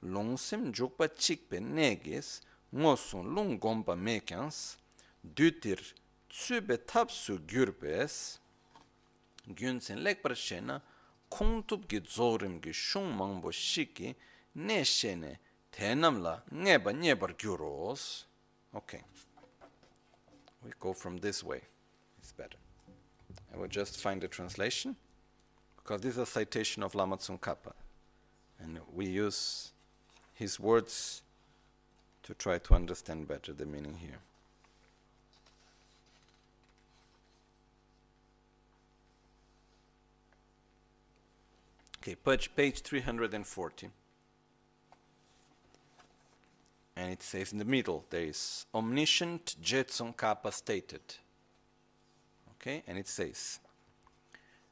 long sem jokpa chikpe neges ngosun lung gompa mekyans dutir tsube tapsu gyurpes gyunsen lekpar shena kongtup gi zorim gi shung mangbo shiki ne shene tenamla ngeba nyebar gyuros Okay. We go from this way. It's better. I will just find the translation because this is a citation of Lama Tsongkhapa. And we use his words to try to understand better the meaning here. Okay, page, page 340 and it says in the middle there is omniscient Je Tsongkhapa stated. Okay, and it says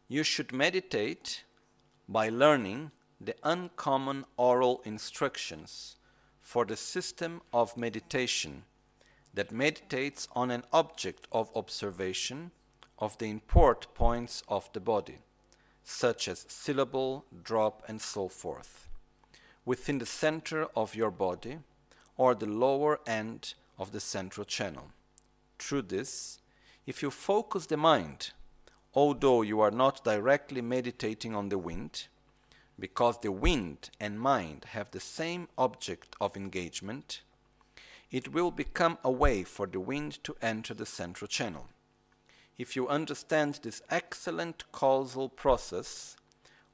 you should meditate by learning the uncommon oral instructions for the system of meditation that meditates on an object of observation of the import points of the body, such as syllable, drop, and so forth, within the center of your body or the lower end of the central channel. Through this, if you focus the mind, although you are not directly meditating on the wind, because the wind and mind have the same object of engagement, it will become a way for the wind to enter the central channel. If you understand this excellent causal process,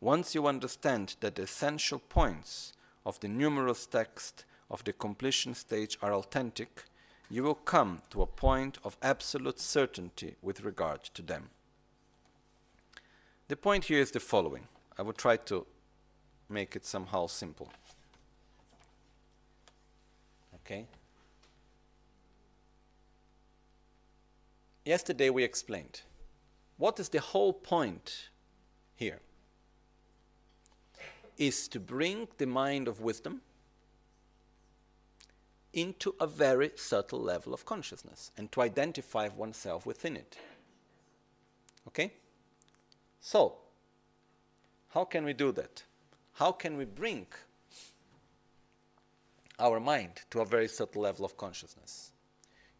once you understand that the essential points of the numerous text of the completion stage are authentic, you will come to a point of absolute certainty with regard to them. The point here is the following. I will try to make it somehow simple. Okay? Yesterday we explained what is the whole point here? Is to bring the mind of wisdom into a very subtle level of consciousness and to identify oneself within it. Okay? So, how can we do that? How can we bring our mind to a very subtle level of consciousness?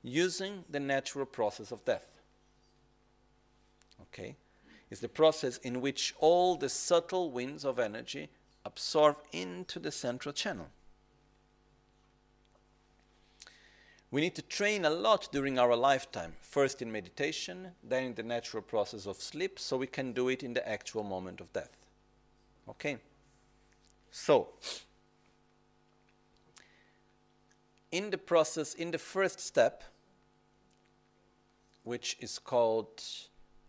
Using the natural process of death. Okay? Is the process in which all the subtle winds of energy absorb into the central channel. We need to train a lot during our lifetime, first in meditation, then in the natural process of sleep, so we can do it in the actual moment of death. Okay? So, in the process, in the first step, which is called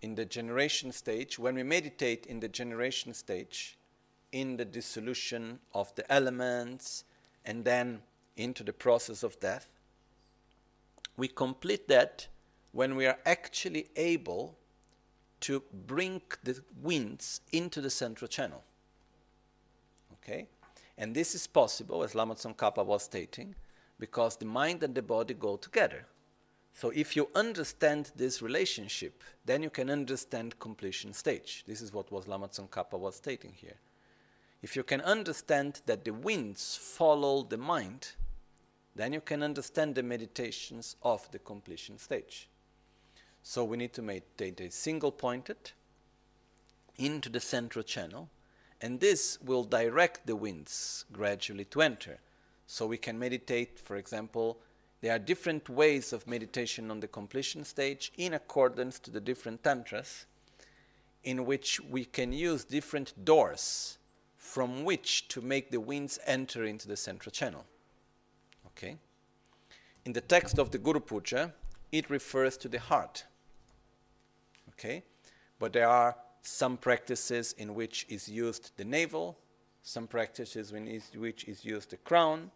in the generation stage, when we meditate in the generation stage, in the dissolution of the elements, and then into the process of death, we complete that when we are actually able to bring the winds into the central channel. Okay? And this is possible, as Lama Tsongkhapa was stating, because the mind and the body go together. So if you understand this relationship, then you can understand completion stage. This is what was Lama Tsongkhapa was stating here. If you can understand that the winds follow the mind, then you can understand the meditations of the completion stage. So we need to meditate a single pointed into the central channel, and this will direct the winds gradually to enter. So we can meditate, for example, there are different ways of meditation on the completion stage in accordance to the different tantras, in which we can use different doors from which to make the winds enter into the central channel. Okay? In the text of the Guru Puja, it refers to the heart. Okay? But there are some practices in which is used the navel, some practices in which is used the crown,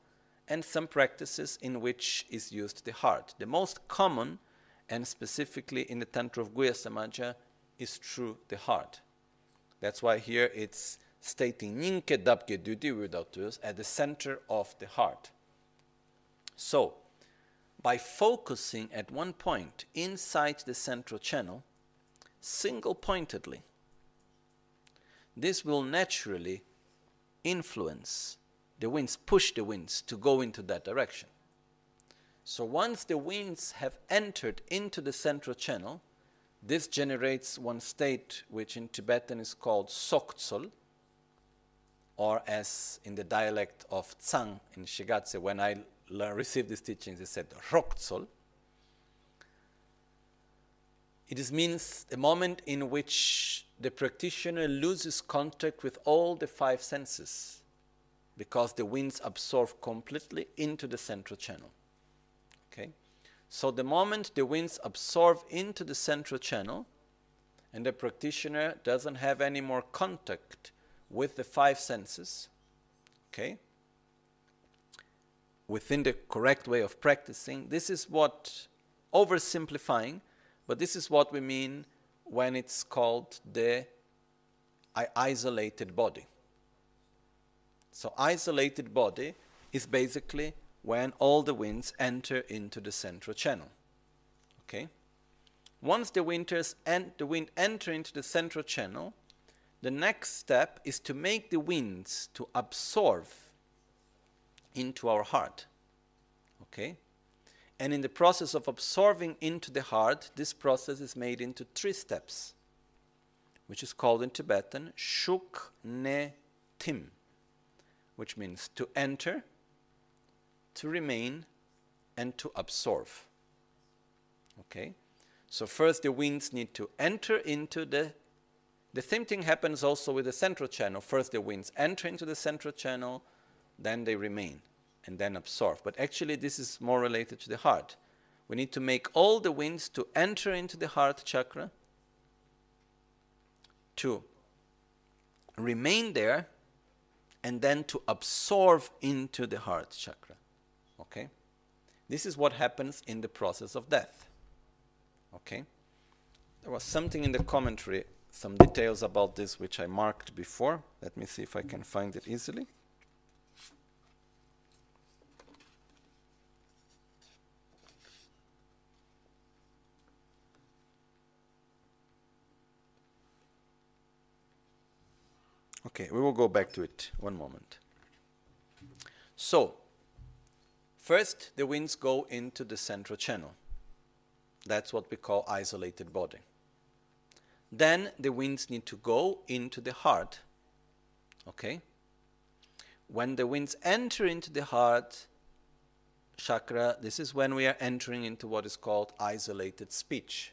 and some practices in which is used the heart. The most common, and specifically in the Tantra of Guhya Samaja, is through the heart. That's why here it's stating Ninke Dabke Dudi at the center of the heart. So, by focusing at one point inside the central channel, single pointedly, this will naturally influence the winds, push the winds to go into that direction. So once the winds have entered into the central channel, this generates one state which in Tibetan is called Soktsol, or as in the dialect of Tsang in Shigatse, when I received these teachings, they said Roktsol. It is means a moment in which the practitioner loses contact with all the five senses because the winds absorb completely into the central channel. Okay? So the moment the winds absorb into the central channel and the practitioner doesn't have any more contact with the five senses, okay? Within the correct way of practicing, this is what oversimplifying but this is what we mean when it's called the isolated body. So, isolated body is basically when all the winds enter into the central channel. Okay? Once the, winters and the wind enter into the central channel, the next step is to make the winds to absorb into our heart. Okay? And in the process of absorbing into the heart, this process is made into three steps, which is called in Tibetan Shuk Ne Tim, which means to enter, to remain, and to absorb. Okay? So first the winds need to enter into the the same thing happens also with the central channel. First the winds enter into the central channel, then they remain and then absorb. But actually, this is more related to the heart. We need to make all the winds to enter into the heart chakra, to remain there, and then to absorb into the heart chakra. Okay? This is what happens in the process of death. Okay? There was something in the commentary, some details about this which I marked before. Let me see if I can find it easily. Okay, we will go back to it one moment. So, first the winds go into the central channel. That's what we call isolated body. then the winds need to go into the heart. Okay? When the winds enter into the heart chakra, this is when we are entering into what is called isolated speech.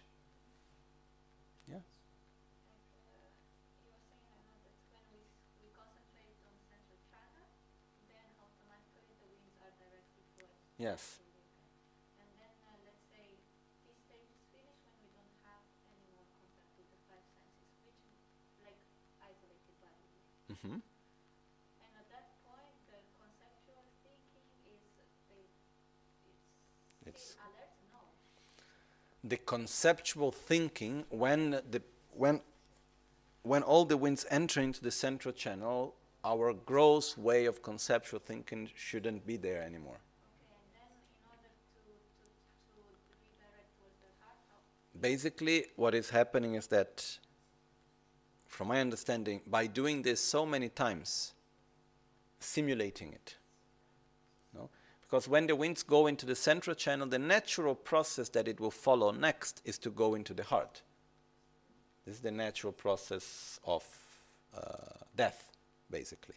Yes. The. Mm -hmm. And at that point, the conceptual thinking is, it's, it's alert? No. The conceptual thinking, when the, when when all the winds enter into the central channel, our gross way of conceptual thinking shouldn't be there anymore. Basically, what is happening is that from my understanding, by doing this so many times, simulating it. No? Because when the winds go into the central channel, the natural process that it will follow next is to go into the heart. This is the natural process of uh, death, basically.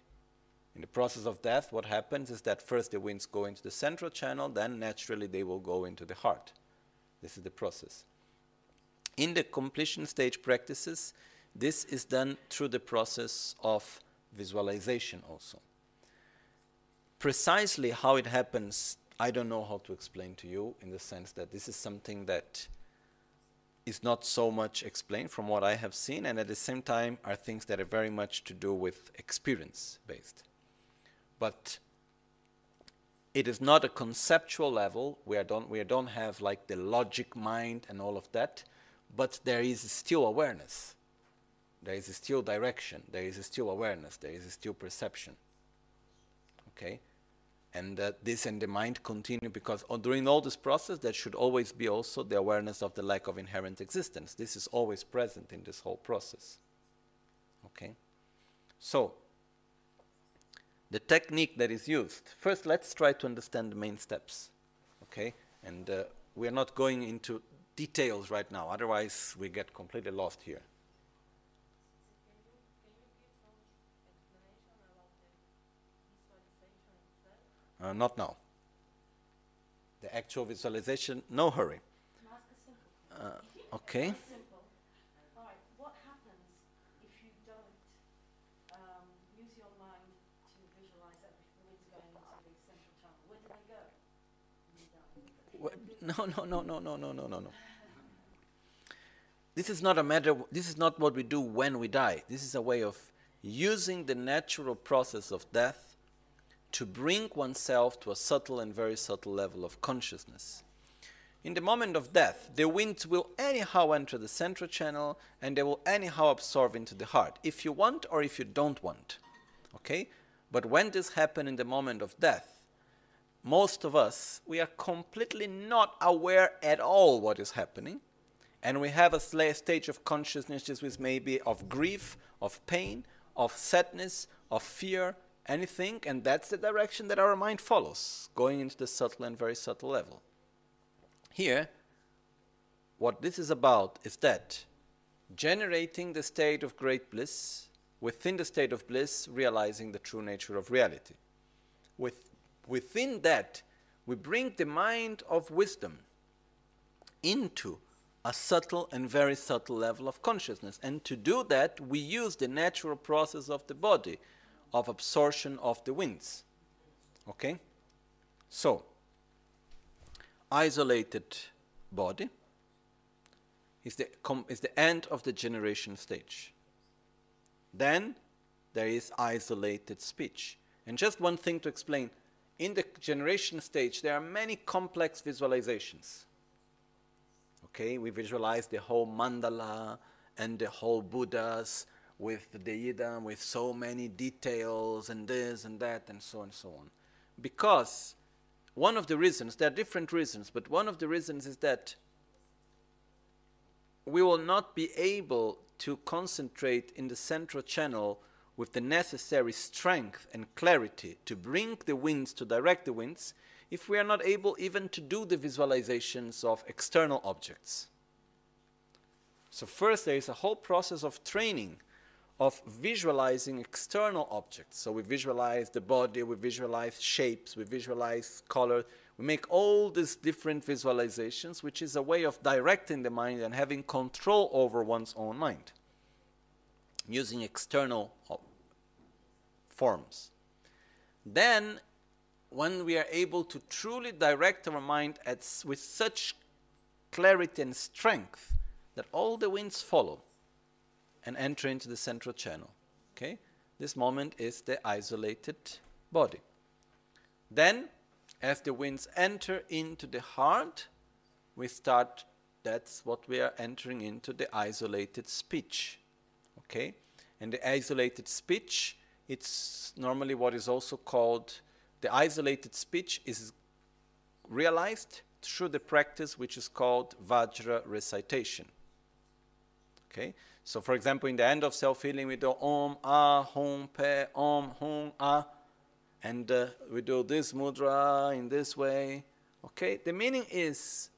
In the process of death, what happens is that first the winds go into the central channel, then naturally they will go into the heart. This is the process. In the completion stage practices, this is done through the process of visualization also. Precisely how it happens, I don't know how to explain to you in the sense that this is something that is not so much explained from what I have seen, and at the same time are things that are very much to do with experience based. But it is not a conceptual level. We don't we don't have like the logic mind and all of that, but there is still awareness there is still direction, there is still awareness, there is still perception. Okay? And that this and the mind continue because during all this process, there should always be also the awareness of the lack of inherent existence. This is always present in this whole process. Okay? So, the technique that is used. First, let's try to understand the main steps. Okay? And uh, we are not going into details right now, otherwise we get completely lost here. Uh, not now. The actual visualization, no hurry. Uh, okay. no, no, no, no, no, no, no, no. This is not a matter. This is not what we do when we die. This is a way of using the natural process of death to bring oneself to a subtle and very subtle level of consciousness. In the moment of death, the winds will anyhow enter the central channel and they will anyhow absorb into the heart, if you want or if you don't want. Okay? But when this happens in the moment of death, most of us, we are completely not aware at all what is happening. And we have a stage of consciousness which may be of grief, of pain, of sadness, of fear, anything, and that's the direction that our mind follows, going into the subtle and very subtle level. Here, what this is about is that generating the state of great bliss, within the state of bliss, realizing the true nature of reality. With, within that, we bring the mind of wisdom into a subtle and very subtle level of consciousness. And to do that, we use the natural process of the body of absorption of the winds. Okay? So, isolated body is the, is the end of the generation stage. Then there is isolated speech. And just one thing to explain in the generation stage, there are many complex visualizations. Okay, we visualize the whole mandala and the whole Buddhas with the Yidam, with so many details and this and that and so on and so on. Because one of the reasons, there are different reasons, but one of the reasons is that we will not be able to concentrate in the central channel with the necessary strength and clarity to bring the winds, to direct the winds, if we are not able even to do the visualizations of external objects. So, first, there is a whole process of training of visualizing external objects. So, we visualize the body, we visualize shapes, we visualize color. We make all these different visualizations, which is a way of directing the mind and having control over one's own mind using external uh, forms. Then, when we are able to truly direct our mind at, with such clarity and strength that all the winds follow and enter into the central channel. Okay? This moment is the isolated body. Then, as the winds enter into the heart, we start, that's what we are entering into the isolated speech. Okay? And the isolated speech, it's normally what is also called the isolated speech is realized through the practice which is called Vajra recitation. Okay? So, for example, in the end of self healing, we do Om, Ah, Hum, Pe, Om, Hum, Ah. And uh, we do this mudra in this way. Okay? The meaning is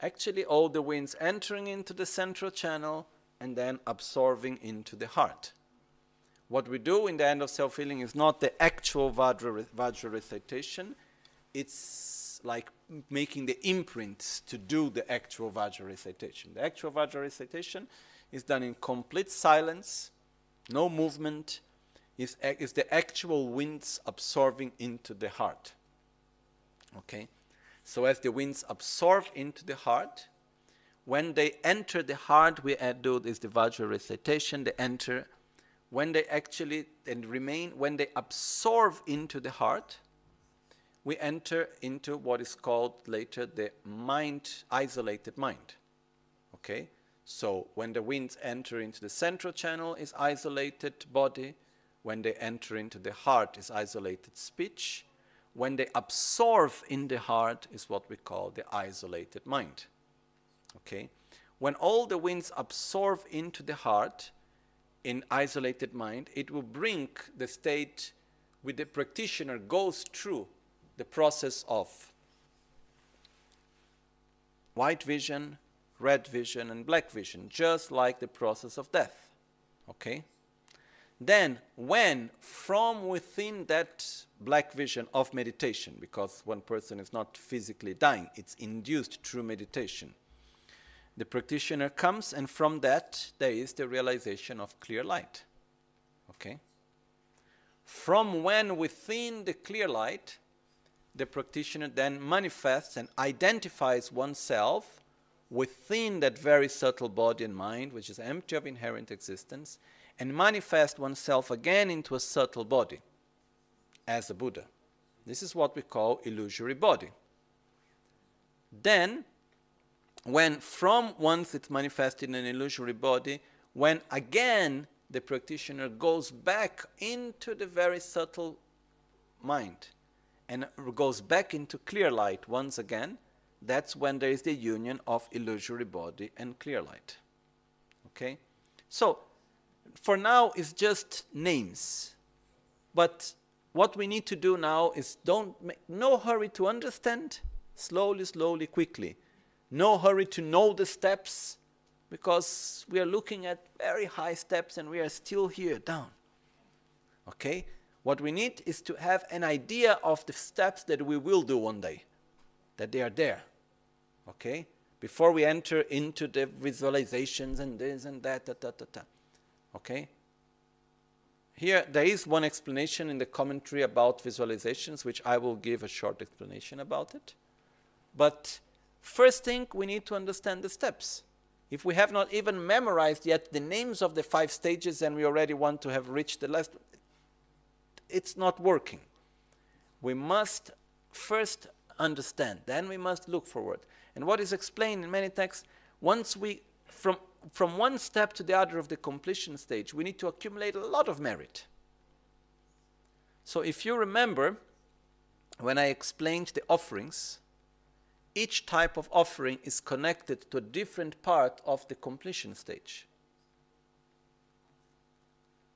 actually all the winds entering into the central channel and then absorbing into the heart. What we do in the end of self healing is not the actual Vajra, Vajra recitation, it's like making the imprint to do the actual Vajra recitation. The actual Vajra recitation is done in complete silence, no movement, is, is the actual winds absorbing into the heart. Okay? So as the winds absorb into the heart, when they enter the heart, we do this the Vajra recitation, they enter. When they actually and remain, when they absorb into the heart, we enter into what is called later the mind, isolated mind. Okay? So when the winds enter into the central channel is isolated body, when they enter into the heart is isolated speech, when they absorb in the heart is what we call the isolated mind. Okay? When all the winds absorb into the heart in isolated mind, it will bring the state with the practitioner goes through the process of white vision, red vision, and black vision, just like the process of death. Okay? Then, when from within that black vision of meditation, because one person is not physically dying, it's induced through meditation, the practitioner comes, and from that, there is the realization of clear light. Okay? From when within the clear light, the practitioner then manifests and identifies oneself within that very subtle body and mind, which is empty of inherent existence, and manifest oneself again into a subtle body as a Buddha. This is what we call illusory body. Then, when from once it's manifested in an illusory body, when again the practitioner goes back into the very subtle mind and goes back into clear light once again, that's when there is the union of illusory body and clear light. Okay? So, for now, it's just names. But what we need to do now is don't make no hurry to understand, slowly, slowly, quickly. No hurry to know the steps, because we are looking at very high steps and we are still here down. Okay? What we need is to have an idea of the steps that we will do one day, that they are there. Okay? Before we enter into the visualizations and this and that. Okay? Here, there is one explanation in the commentary about visualizations, which I will give a short explanation about it. But first thing, we need to understand the steps. If we have not even memorized yet the names of the five stages and we already want to have reached the last, it's not working. We must first understand, then we must look forward. And what is explained in many texts, once we, from, from one step to the other of the completion stage, we need to accumulate a lot of merit. So if you remember, when I explained the offerings, each type of offering is connected to a different part of the completion stage.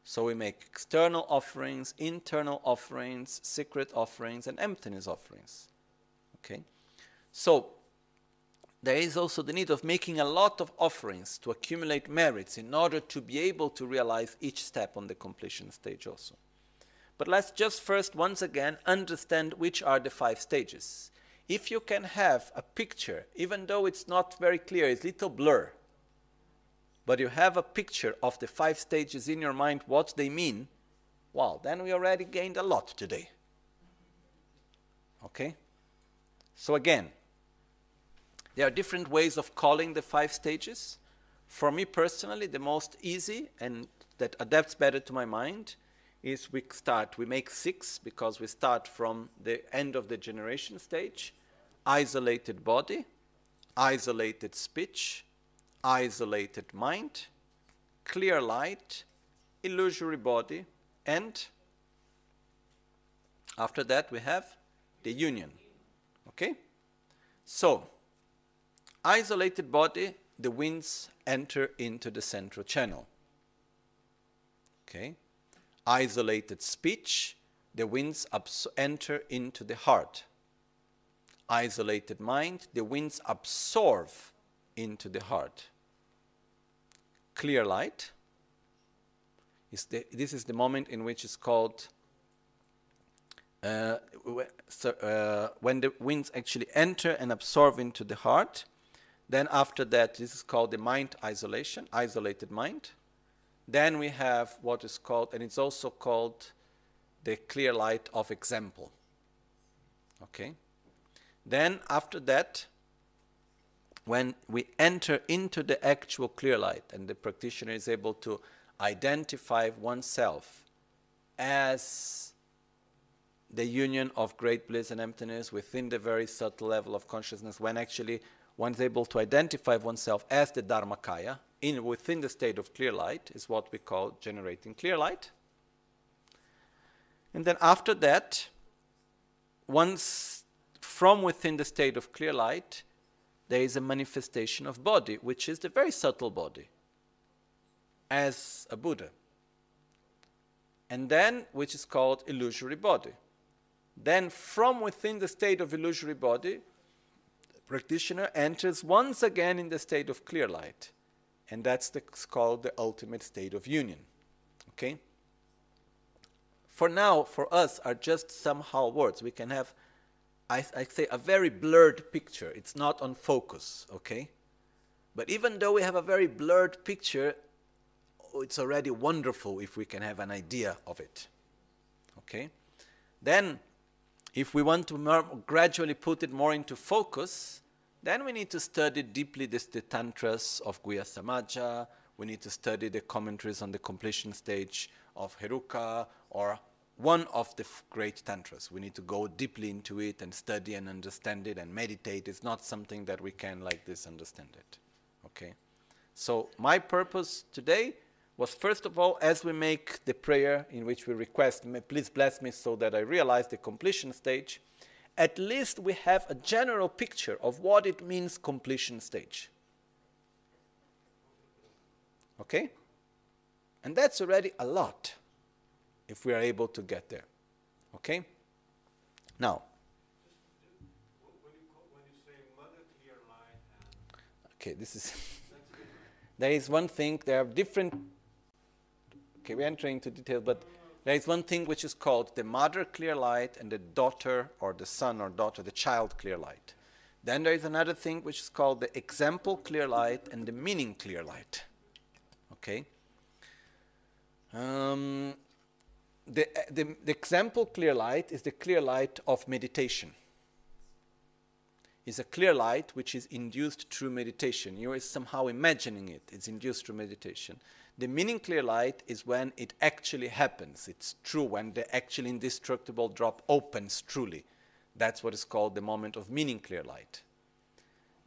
So we make external offerings, internal offerings, secret offerings, and emptiness offerings. Okay? So there is also the need of making a lot of offerings to accumulate merits in order to be able to realize each step on the completion stage also. But let's just first, once again, understand which are the five stages. If you can have a picture, even though it's not very clear, it's little blur, but you have a picture of the five stages in your mind, what they mean, well, then we already gained a lot today. Okay? So again, there are different ways of calling the five stages. For me personally, the most easy and that adapts better to my mind is we start, we make six because we start from the end of the generation stage, isolated body, isolated speech, isolated mind, clear light, illusory body, and after that we have the union. Okay? So, isolated body, the winds enter into the central channel. Okay? Isolated speech, the winds enter into the heart. Isolated mind, the winds absorb into the heart. Clear light, is the, this is the moment in which it's called uh, so, uh, when the winds actually enter and absorb into the heart. Then after that, this is called the mind isolation, isolated mind. Then we have what is called, and it's also called the clear light of example. Okay? Then after that, when we enter into the actual clear light and the practitioner is able to identify oneself as the union of great bliss and emptiness within the very subtle level of consciousness, when actually one is able to identify oneself as the Dharmakaya in within the state of clear light, is what we call generating clear light. And then after that, once from within the state of clear light, there is a manifestation of body, which is the very subtle body, as a Buddha. And then, which is called illusory body. Then, from within the state of illusory body, practitioner enters once again in the state of clear light. And that's the, called the ultimate state of union. Okay? For now, for us, are just somehow words. We can have I, I say a very blurred picture. It's not on focus, okay? But even though we have a very blurred picture, oh, it's already wonderful if we can have an idea of it. Okay? Then, if we want to more, gradually put it more into focus, then we need to study deeply this, the tantras of Guhya Samaja. We need to study the commentaries on the completion stage of Heruka or one of the great tantras. We need to go deeply into it and study and understand it and meditate. It's not something that we can like this understand it. Okay? So my purpose today was first of all, as we make the prayer in which we request, please bless me so that I realize the completion stage, at least we have a general picture of what it means completion stage. Okay? And that's already a lot if we are able to get there. Okay? Now, okay, this is. [laughs] there is one thing, there are different. Okay, we're entering into detail, but there is one thing which is called the mother clear light and the daughter or the son or daughter, the child clear light. Then there is another thing which is called the example clear light and the meaning clear light. Okay? Um, the, the, the, example clear light is the clear light of meditation. It's a clear light which is induced through meditation. You are somehow imagining it, it's induced through meditation. The meaning clear light is when it actually happens. It's true, when the actual indestructible drop opens truly. That's what is called the moment of meaning clear light.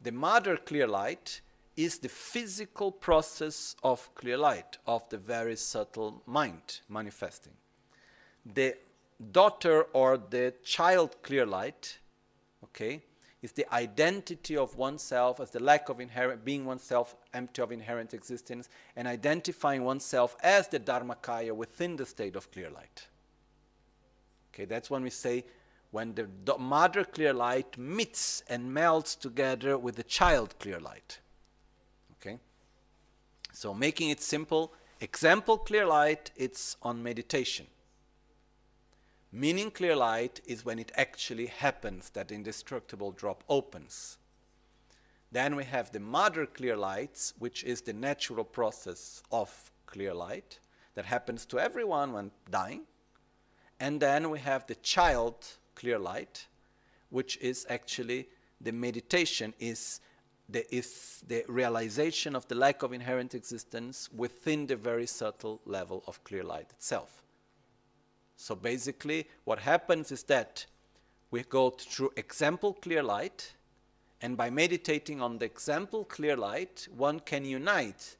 The mother clear light is the physical process of clear light, of the very subtle mind manifesting the daughter or the child clear light, okay, is the identity of oneself as the lack of inherent, being oneself empty of inherent existence, and identifying oneself as the Dharmakaya within the state of clear light. Okay, that's when we say when the mother clear light meets and melts together with the child clear light. Okay? So, making it simple, example clear light, it's on meditation. Meaning clear light is when it actually happens that the indestructible drop opens. Then we have the mother clear lights, which is the natural process of clear light that happens to everyone when dying. And then we have the child clear light, which is actually the meditation is the, is the realization of the lack of inherent existence within the very subtle level of clear light itself. So basically, what happens is that we go through example clear light, and by meditating on the example clear light, one can unite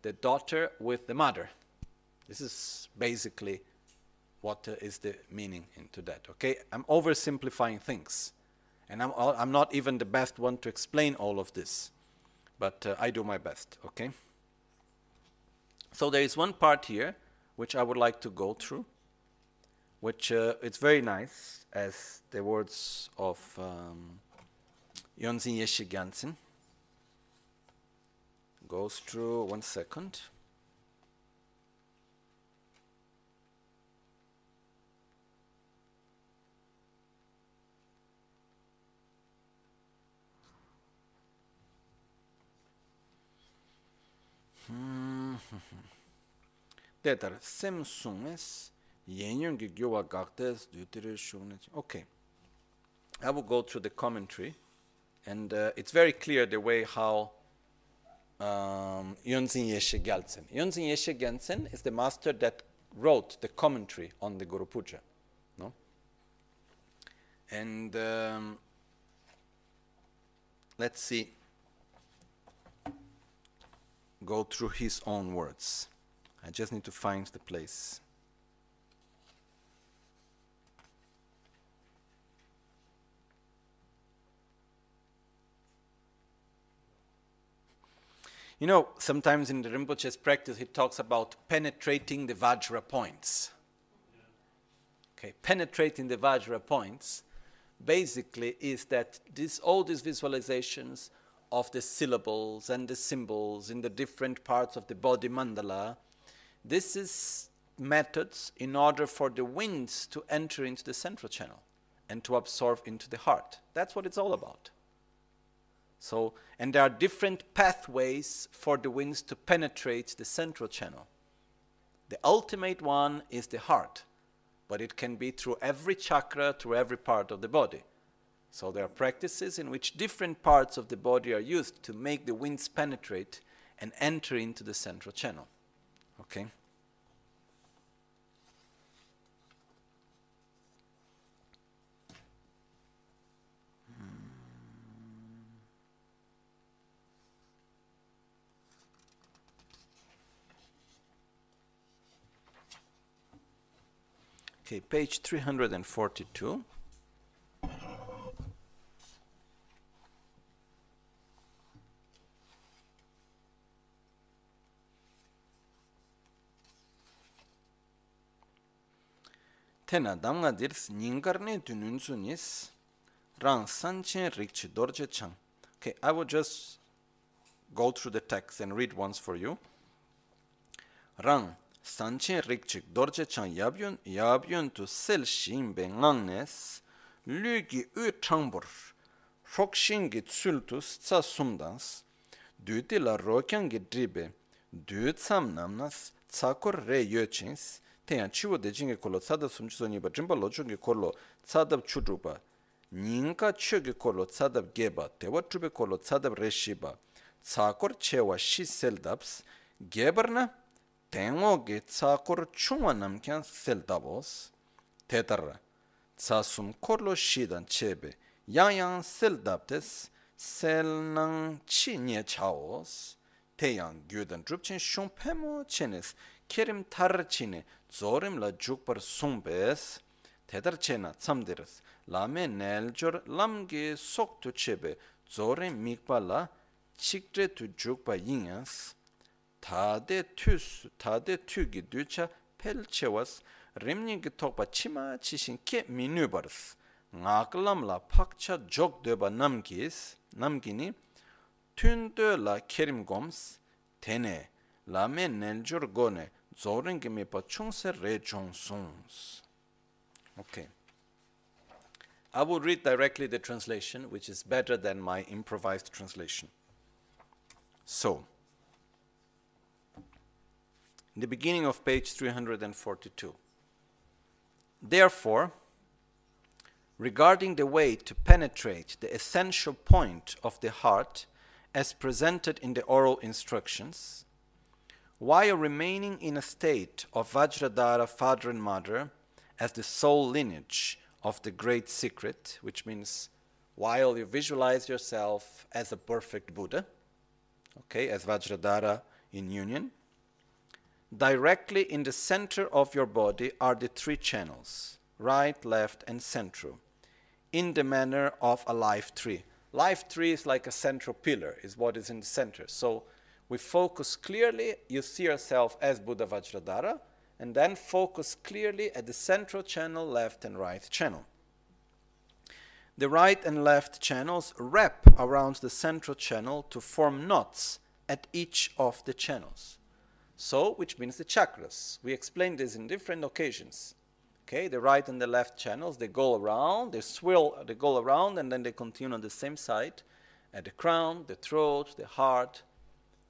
the daughter with the mother. This is basically what uh, is the meaning into that. Okay, I'm oversimplifying things, and I'm, I'm not even the best one to explain all of this, but uh, I do my best. Okay. So there is one part here which I would like to go through, which uh, it's very nice as the words of um, Yongzin Yeshe Gyaltsen goes through. One second. Tetar sem sunges gyowa gaktes dutire. Okay. I will go through the commentary, and uh, it's very clear the way how um, Yongzin Yeshe Gyaltsen. Yongzin Yeshe Gyaltsen is the master that wrote the commentary on the Guru Puja. No? And um, let's see, go through his own words. I just need to find the place. You know, sometimes in the Rinpoche's practice, he talks about penetrating the Vajra points. Okay, penetrating the Vajra points basically is that this, all these visualizations of the syllables and the symbols in the different parts of the body mandala, this is methods in order for the winds to enter into the central channel and to absorb into the heart. That's what it's all about. So, and there are different pathways for the winds to penetrate the central channel. The ultimate one is the heart, but it can be through every chakra, through every part of the body. So, there are practices in which different parts of the body are used to make the winds penetrate and enter into the central channel. Okay? Okay, page 342. Tena damga dirs ningarne dununsunis rang sanchen rikchi dorje chang. Okay, I will just go through the text and read once for you. Rang sanchen rikchik dorje chang yabyun yabyun tu sel shin be ngangnes lü gi u changbur shokshin gi tsul tu tsa sumdans düti la rokyan gi dribe dü tsam namnas tsakor re yochins ten chiwo de jinge kolo tsada sumchiso ni ba jimba lochungi kolo tsadab chudruba ninka chö gi kolo tsadab geba tewa chube kolo tsadab reshiba tsakor chewa shi seldabs, gebarna tengo ge tsakor chungwa namkyan seldabos. Tetar, tsasum korlo shidan chebe, yang yang sel dabdes, nang chi nye chaos. Teyang gyudan drupchen shung pemo chenes, kerim tar chine, zorim la jukpar sungbes. Tetar chena tsamdiris, lame neljor lamge soktu chebe, zorim mikpa la chikre tu jukpa yinyas. 다데 투스 다데 투기 두차 펠체와스 림닝기 톡바 치마 치신 케 미누버스 ngaklam la pakcha jok deba namkis namkini tündö la kerim goms tene la me neljur gone zoren me pa chungse re jongsons okay I will read directly the translation, which is better than my improvised translation. So, in the beginning of page 342. Therefore, regarding the way to penetrate the essential point of the heart as presented in the oral instructions, while remaining in a state of Vajradhara father and mother as the sole lineage of the great secret, which means while you visualize yourself as a perfect Buddha, okay, as Vajradhara in union, directly in the center of your body are the three channels right, left, and central in the manner of a life tree. Life tree is like a central pillar, is what is in the center. So we focus clearly, you see yourself as Buddha Vajradhara, and then focus clearly at the central channel, left and right channel. The right and left channels wrap around the central channel to form knots at each of the channels. So, which means the chakras. We explained this in different occasions. Okay, the right and the left channels, they go around, they swirl, they go around, and then they continue on the same side at the crown, the throat, the heart,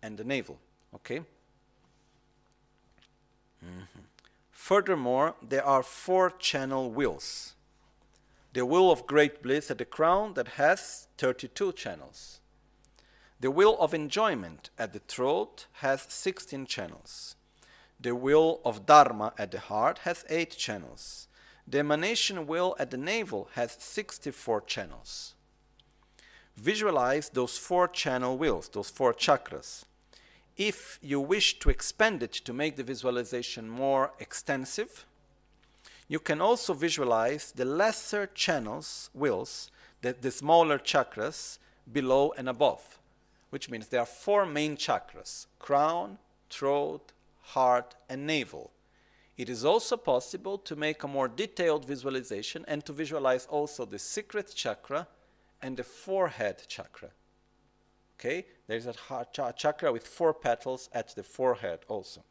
and the navel. Okay? Mm-hmm. Furthermore, there are four channel wheels. The wheel of great bliss at the crown that has 32 channels. The wheel of enjoyment at the throat has 16 channels. The wheel of Dharma at the heart has 8 channels. The emanation wheel at the navel has 64 channels. Visualize those four channel wheels, those four chakras. If you wish to expand it to make the visualization more extensive, you can also visualize the lesser channels, wheels, the, the smaller chakras below and above, which means there are four main chakras crown, throat, heart, and navel. It is also possible to make a more detailed visualization and to visualize also the secret chakra and the forehead chakra. Okay, there's a heart ch- chakra with four petals at the forehead also.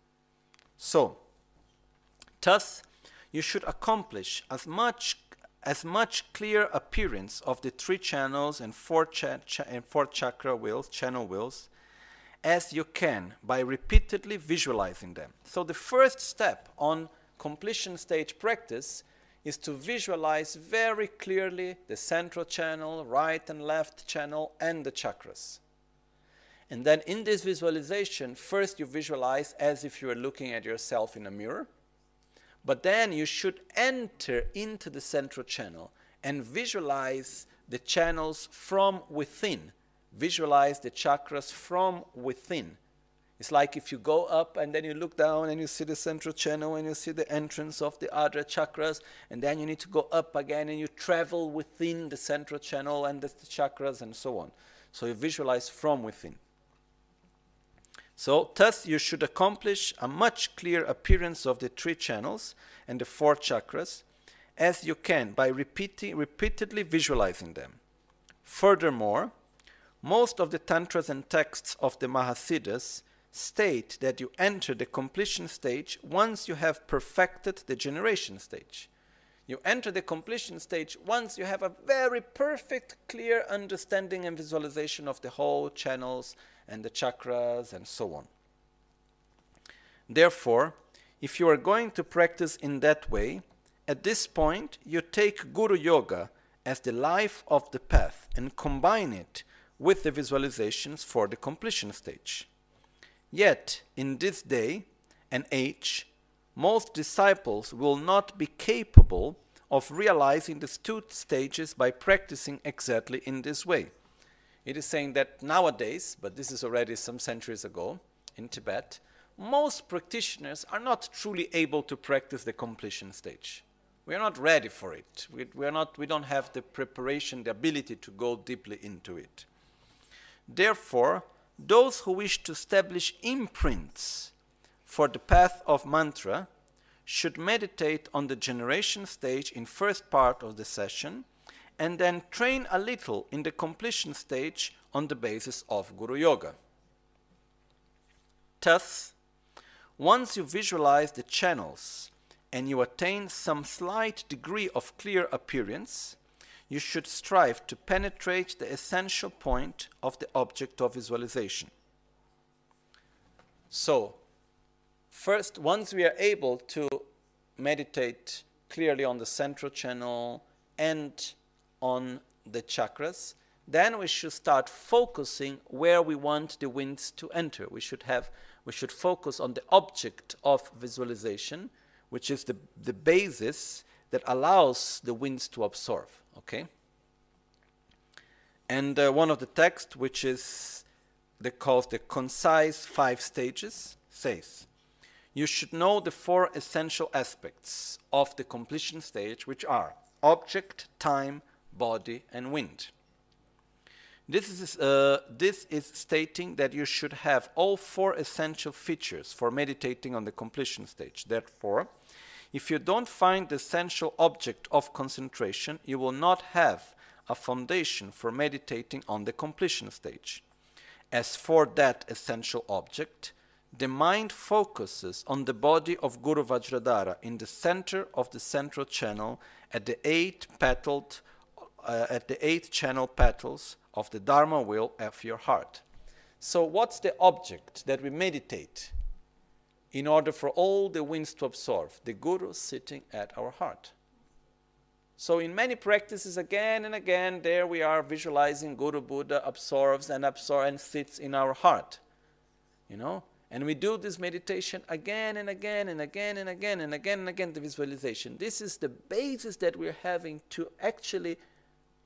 So, thus, you should accomplish as much as much clear appearance of the three channels and four, cha- cha- and four chakra wheels, channel wheels, as you can by repeatedly visualizing them. So the first step on completion stage practice is to visualize very clearly the central channel, right and left channel, and the chakras. And then in this visualization, first you visualize as if you are looking at yourself in a mirror. But then you should enter into the central channel and visualize the channels from within visualize the chakras from within. It's like if you go up and then you look down and you see the central channel and you see the entrance of the other chakras, and then you need to go up again and you travel within the central channel and the chakras and so on. So you visualize from within. So, thus, you should accomplish a much clearer appearance of the three channels and the four chakras as you can by repeating, repeatedly visualizing them. Furthermore, most of the tantras and texts of the Mahasiddhas state that you enter the completion stage once you have perfected the generation stage. You enter the completion stage once you have a very perfect, clear understanding and visualization of the whole channels and the chakras and so on. Therefore, if you are going to practice in that way, at this point you take Guru Yoga as the life of the path and combine it with the visualizations for the completion stage. Yet, in this day and age, most disciples will not be capable of realizing the two stages by practicing exactly in this way. It is saying that nowadays, but this is already some centuries ago in Tibet, most practitioners are not truly able to practice the completion stage. We are not ready for it. We, we, are not, we don't have the preparation, the ability to go deeply into it. Therefore, those who wish to establish imprints for the path of mantra should meditate on the generation stage in first part of the session and then train a little in the completion stage on the basis of Guru Yoga. Thus, once you visualize the channels and you attain some slight degree of clear appearance, you should strive to penetrate the essential point of the object of visualization. So, first, once we are able to meditate clearly on the central channel and on the chakras, then we should start focusing where we want the winds to enter. We should have we should focus on the object of visualization, which is the, the basis that allows the winds to absorb. Okay? And uh, one of the texts, which is the calls the concise five stages, says, you should know the four essential aspects of the completion stage, which are object, time, body, and wind. This is, uh, this is stating that you should have all four essential features for meditating on the completion stage. Therefore, if you don't find the essential object of concentration, you will not have a foundation for meditating on the completion stage. As for that essential object, the mind focuses on the body of Guru Vajradhara in the center of the central channel at the eight petaled uh, at the eight channel petals of the Dharma wheel of your heart. So, what's the object that we meditate in order for all the winds to absorb? The Guru sitting at our heart. So, in many practices, again and again, there we are visualizing Guru Buddha absorbs and absorbs and sits in our heart. You know? And we do this meditation again and again and again and again and again and again, the visualization. This is the basis that we're having to actually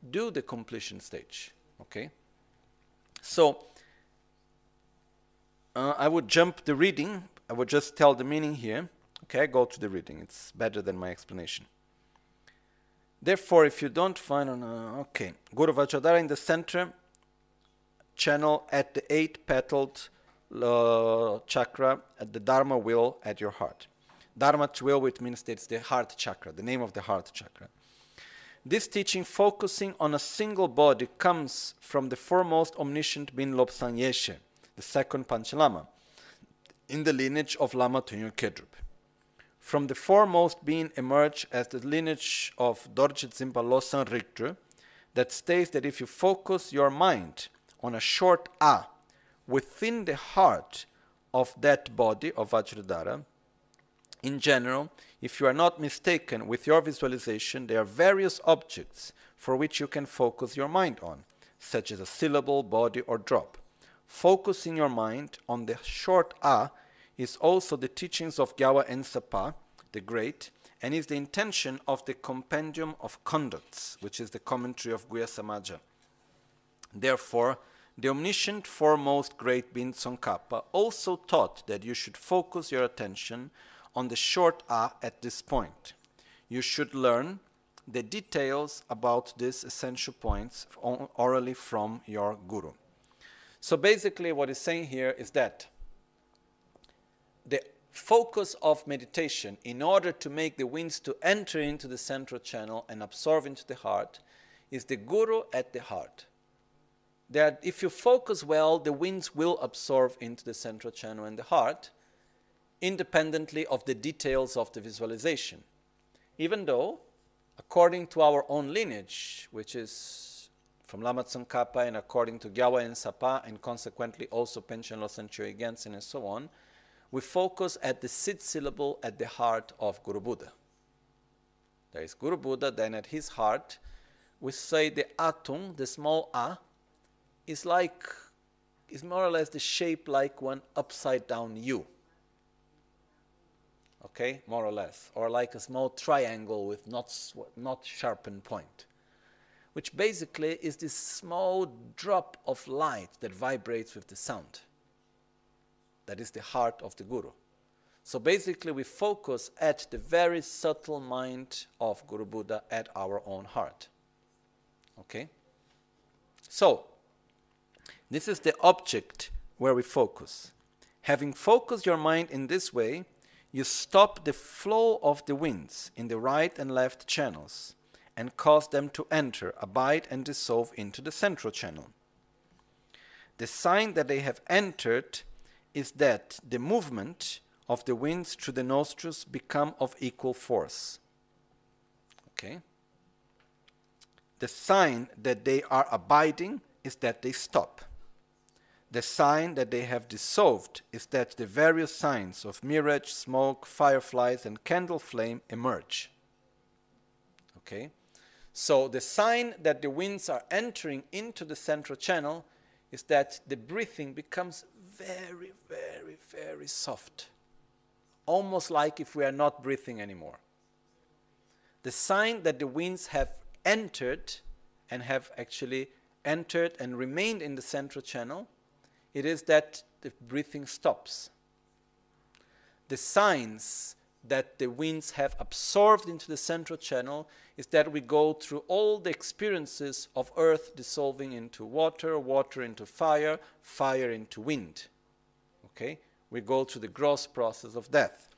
do the completion stage. Okay? So, uh, I would jump the reading. I would just tell the meaning here. Okay, go to the reading. It's better than my explanation. Therefore, if you don't find, uh, okay, Guru Vajradhara in the center, channel at the eight petaled uh, chakra at the Dharma wheel at your heart. Dharma wheel, which means it's the heart chakra, the name of the heart chakra. This teaching, focusing on a single body, comes from the foremost omniscient being Lobsang Yeshe, the second Panchen Lama, in the lineage of Lama Tunyo Kedrup. From the foremost being emerged as the lineage of Dorje Zimpa Losang Rigdru, that states that if you focus your mind on a short A within the heart of that body of Vajradhara, in general, if you are not mistaken with your visualization, there are various objects for which you can focus your mind on, such as a syllable, body, or drop. Focusing your mind on the short A is also the teachings of Gyawa Ensapa, the Great, and is the intention of the Compendium of Conducts, which is the commentary of Guhya Samaja. Therefore, the omniscient foremost great being Tsongkhapa also taught that you should focus your attention on the short a at this point. You should learn the details about these essential points orally from your guru. So basically, what he's saying here is that the focus of meditation, in order to make the winds to enter into the central channel and absorb into the heart, is the guru at the heart. That if you focus well, the winds will absorb into the central channel and the heart independently of the details of the visualization. Even though, according to our own lineage, which is from Lama Tsongkhapa and according to Gyawa Ensapa, and consequently also Panchen Losang Chöe Gyaltsen and so on, we focus at the seed syllable at the heart of Guru Buddha. There is Guru Buddha, then at his heart, we say the atung, the small a, is like, is more or less the shape like one upside down U okay, more or less, or like a small triangle with not, not sharpened point, which basically is this small drop of light that vibrates with the sound. That is the heart of the Guru. So basically, we focus at the very subtle mind of Guru Buddha at our own heart. Okay? So, this is the object where we focus. Having focused your mind in this way, you stop the flow of the winds in the right and left channels and cause them to enter, abide, and dissolve into the central channel. The sign that they have entered is that the movement of the winds through the nostrils become of equal force. Okay? The sign that they are abiding is that they stop. The sign that they have dissolved is that the various signs of mirage, smoke, fireflies, and candle flame emerge. Okay? So the sign that the winds are entering into the central channel is that the breathing becomes very, very, very soft. Almost like if we are not breathing anymore. The sign that the winds have entered and have actually entered and remained in the central channel, it is that the breathing stops. The signs that the winds have absorbed into the central channel is that we go through all the experiences of earth dissolving into water, water into fire, fire into wind. Okay? We go through the gross process of death.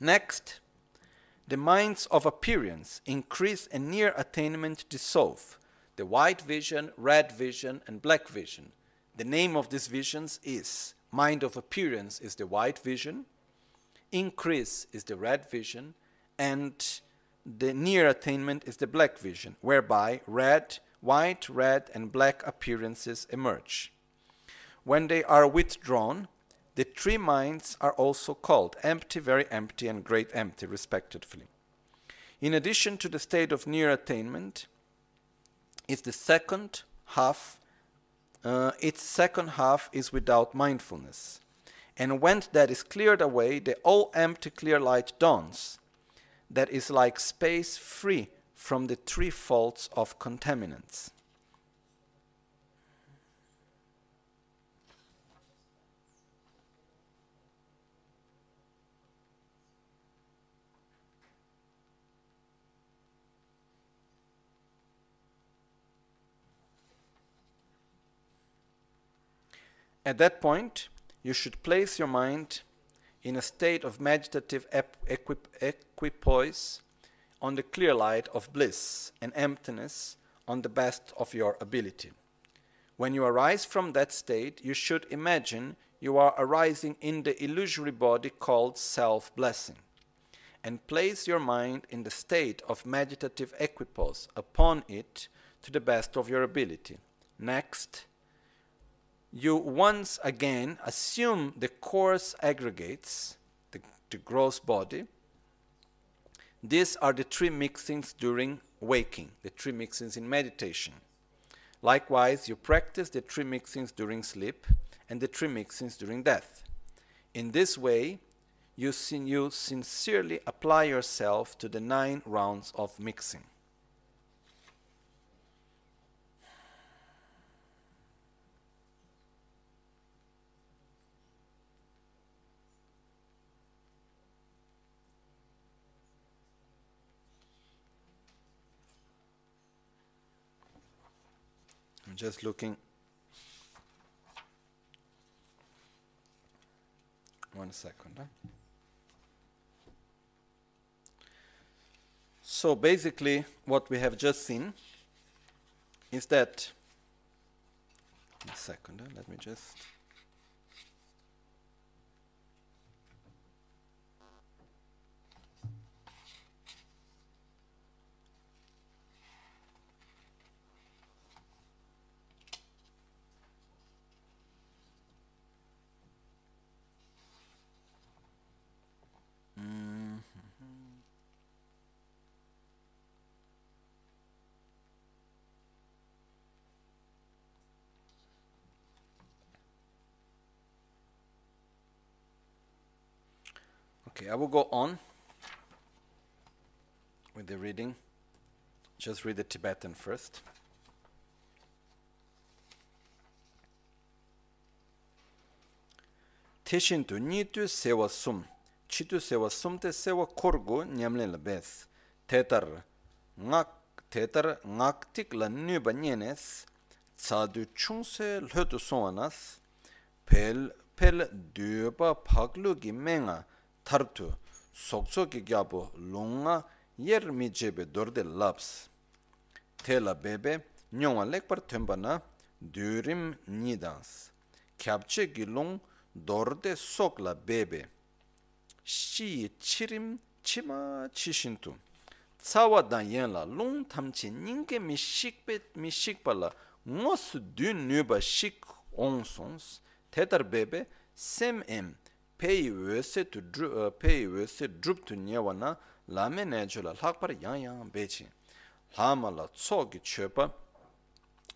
Next, the minds of appearance increase and near attainment dissolve. The white vision, red vision, and black vision. The name of these visions is mind of appearance is the white vision, increase is the red vision, and the near attainment is the black vision, whereby red, white, red, and black appearances emerge. When they are withdrawn, the three minds are also called empty, very empty, and great empty, respectively. In addition to the state of near attainment, is the second half. Uh, its second half is without mindfulness. And when that is cleared away, the all empty clear light dawns, that is like space free from the three faults of contaminants. At that point, you should place your mind in a state of meditative equip- equipoise on the clear light of bliss and emptiness on the best of your ability. When you arise from that state, you should imagine you are arising in the illusory body called self blessing, and place your mind in the state of meditative equipoise upon it to the best of your ability. Next, you once again assume the coarse aggregates, the, the gross body. These are the three mixings during waking, the three mixings in meditation. Likewise, you practice the three mixings during sleep and the three mixings during death. In this way, you, sin- you sincerely apply yourself to the nine rounds of mixing. I'm just looking. One second. Huh? So basically, what we have just seen is that. A second, huh? let me just. Okay, I will go on with the reading. Just read the Tibetan first. Tishin tu ni tu sewa sum, chi tu sewa sum te sewa korgu nyamle la bes. Tetar ngak, tetar ngak tik la nuba nyenes, tsa du chung se lhotu songanas, pel, pel duba paglu ki menga, 타르투 속속이 갸보 롱아 예르미 제베 도르데 랍스 텔라 베베 뇽와 렉퍼 템바나 듀림 니단스 캡체 길롱 도르데 속라 베베 시 치림 치마 치신투 사와단 옌라 롱 탐치 닝게 미식베 미식발라 모스 듄 뉴바 식 옹송스 테더 베베 셈엠 pei wese tu drup, eh, pei wese drup tu nyewa na lame necho la lakpar yang yang bechi. Lama la tso ki chepa,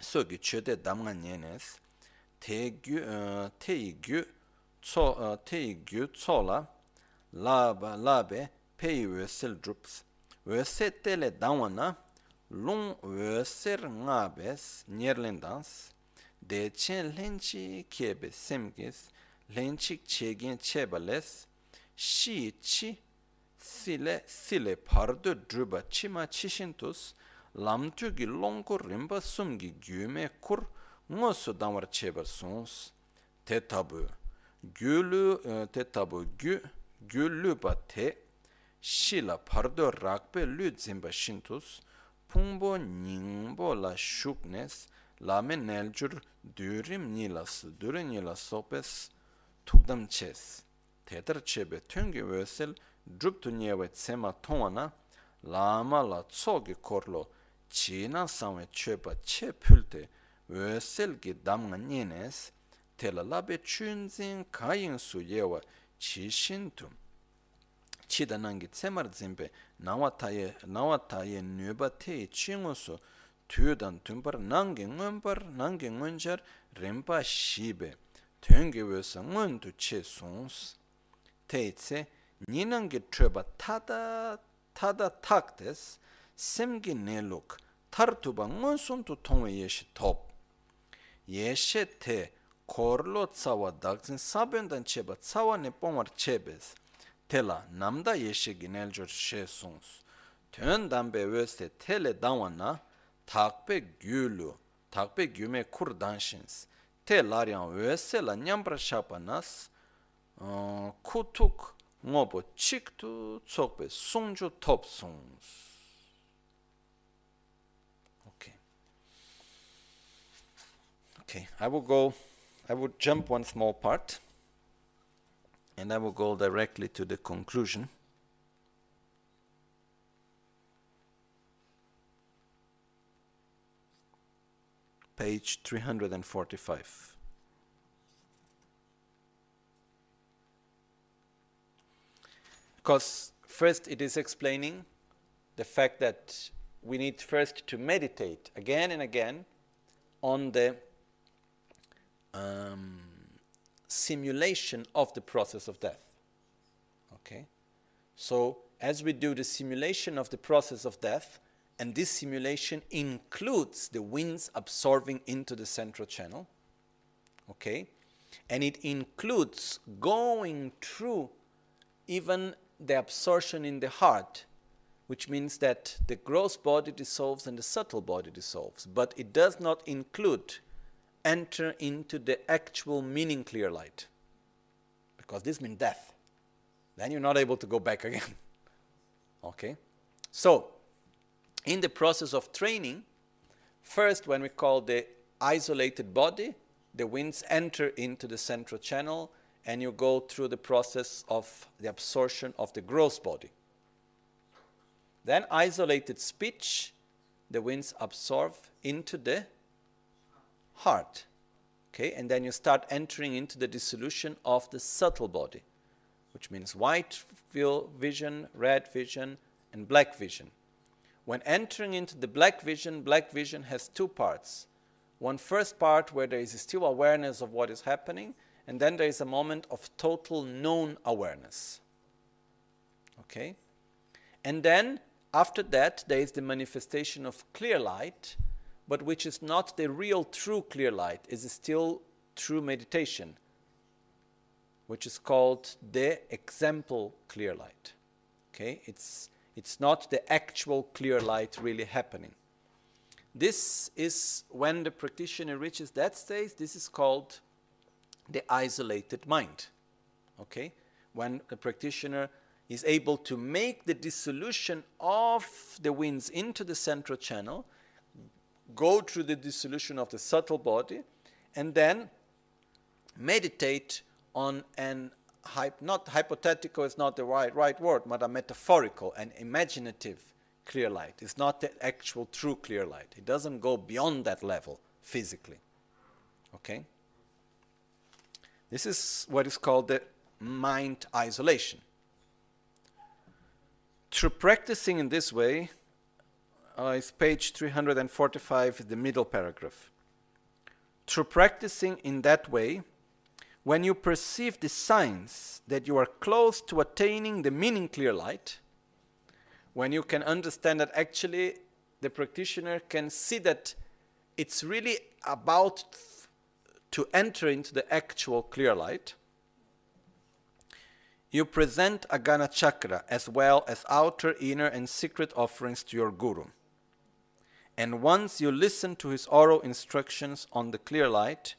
so ki chete damga nyenes, te gyu, eh, te gyu, tso, eh, te gyu tso la, laba, labe, pei wese drups. Wese tele dangwa na, lung wese nga bes, nyerlen dans, dechen lenchi kebe semkes, lenchik chegen chebales shi chi sile sile pardo druba chima chishintus lamtu gi longko rimba sumgi gyume kur ngosu damar chebar sons te tabu gyulu te tabu gyu gyulu ba te shila pardo rakpe lu zimba shintus pungbo nyingbo la shuknes lame neljur durim nilas durim nilas sopes tukdam ches. Tetar chebe tungi wesel drup tu nyewe tsema tongwa lama la tsogi korlo chi na samwe cheba che pulte wesel ki damga nyenes tela labe chunzin kayin su yewa chi shintum. Chida nangi tsemar zimbe nawa taye, nawa taye nyuba tei chingu su tuyudan tumbar nangi ngunbar nangi ngunjar rinpa shibe. tuyangi wesa tu che sons. te Teitse, ninangi treba tada, tada takdes, semgi neluk, tartuba ngansuntu tongwe yeshi top. Yeshe te, korlo tsawa dagzin sabiondan cheba tsawa ne pomar chebes. Tela, namda yeshe yeshi gineljor she sons. Tuyan dambe wese tele dawa na, takpe gyulu, takpe gyume kur danshins. Te wese la nyambra shapa nas uh, kutuk ngobo tsokpe sungju top songs okay. Okay i will go i will jump one small part and i will go directly to the conclusion page 345. Because first it is explaining the fact that we need first to meditate again and again on the um, simulation of the process of death. Okay? So, as we do the simulation of the process of death, and this simulation includes the winds absorbing into the central channel. Okay? And it includes going through even the absorption in the heart, which means that the gross body dissolves and the subtle body dissolves. But it does not include enter into the actual meaning clear light. Because this means death. Then you're not able to go back again. [laughs] okay? So, in the process of training, first, when we call the isolated body, the winds enter into the central channel and you go through the process of the absorption of the gross body. Then, isolated speech, the winds absorb into the heart. Okay, and then you start entering into the dissolution of the subtle body, which means white vision, red vision, and black vision. When entering into the black vision, black vision has two parts. One first part where there is still awareness of what is happening, and then there is a moment of total known awareness. Okay? And then after that, there is the manifestation of clear light, but which is not the real true clear light, it is still true meditation, which is called the example clear light. Okay? It's it's not the actual clear light really happening. This is when the practitioner reaches that stage, this is called the isolated mind. Okay? When the practitioner is able to make the dissolution of the winds into the central channel, go through the dissolution of the subtle body, and then meditate on an not hypothetical is not the right, right word, but a metaphorical and imaginative clear light. It's not the actual true clear light. It doesn't go beyond that level physically. Okay? This is what is called the mind isolation. Through practicing in this way, uh, is page 345, the middle paragraph. Through practicing in that way, when you perceive the signs that you are close to attaining the meaning clear light, when you can understand that actually the practitioner can see that it's really about to enter into the actual clear light, you present a Ganachakra as well as outer, inner, and secret offerings to your Guru. And once you listen to his oral instructions on the clear light,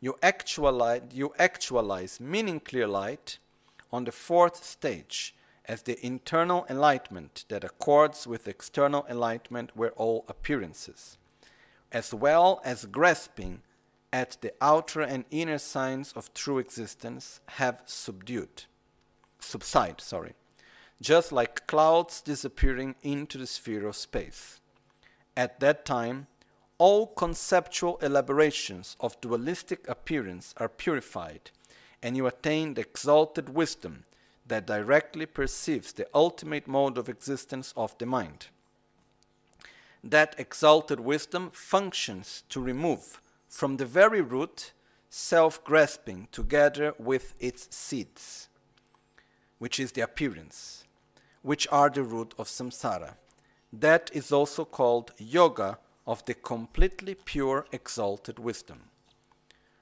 you actualize, you actualize meaning clear light on the fourth stage as the internal enlightenment that accords with external enlightenment where all appearances, as well as grasping at the outer and inner signs of true existence have subdued subside sorry just like clouds disappearing into the sphere of space. At that time all conceptual elaborations of dualistic appearance are purified and you attain the exalted wisdom that directly perceives the ultimate mode of existence of the mind that exalted wisdom functions to remove from the very root, self grasping together with its seeds, which is the appearance, which are the root of samsara. That is also called yoga of the completely pure exalted wisdom.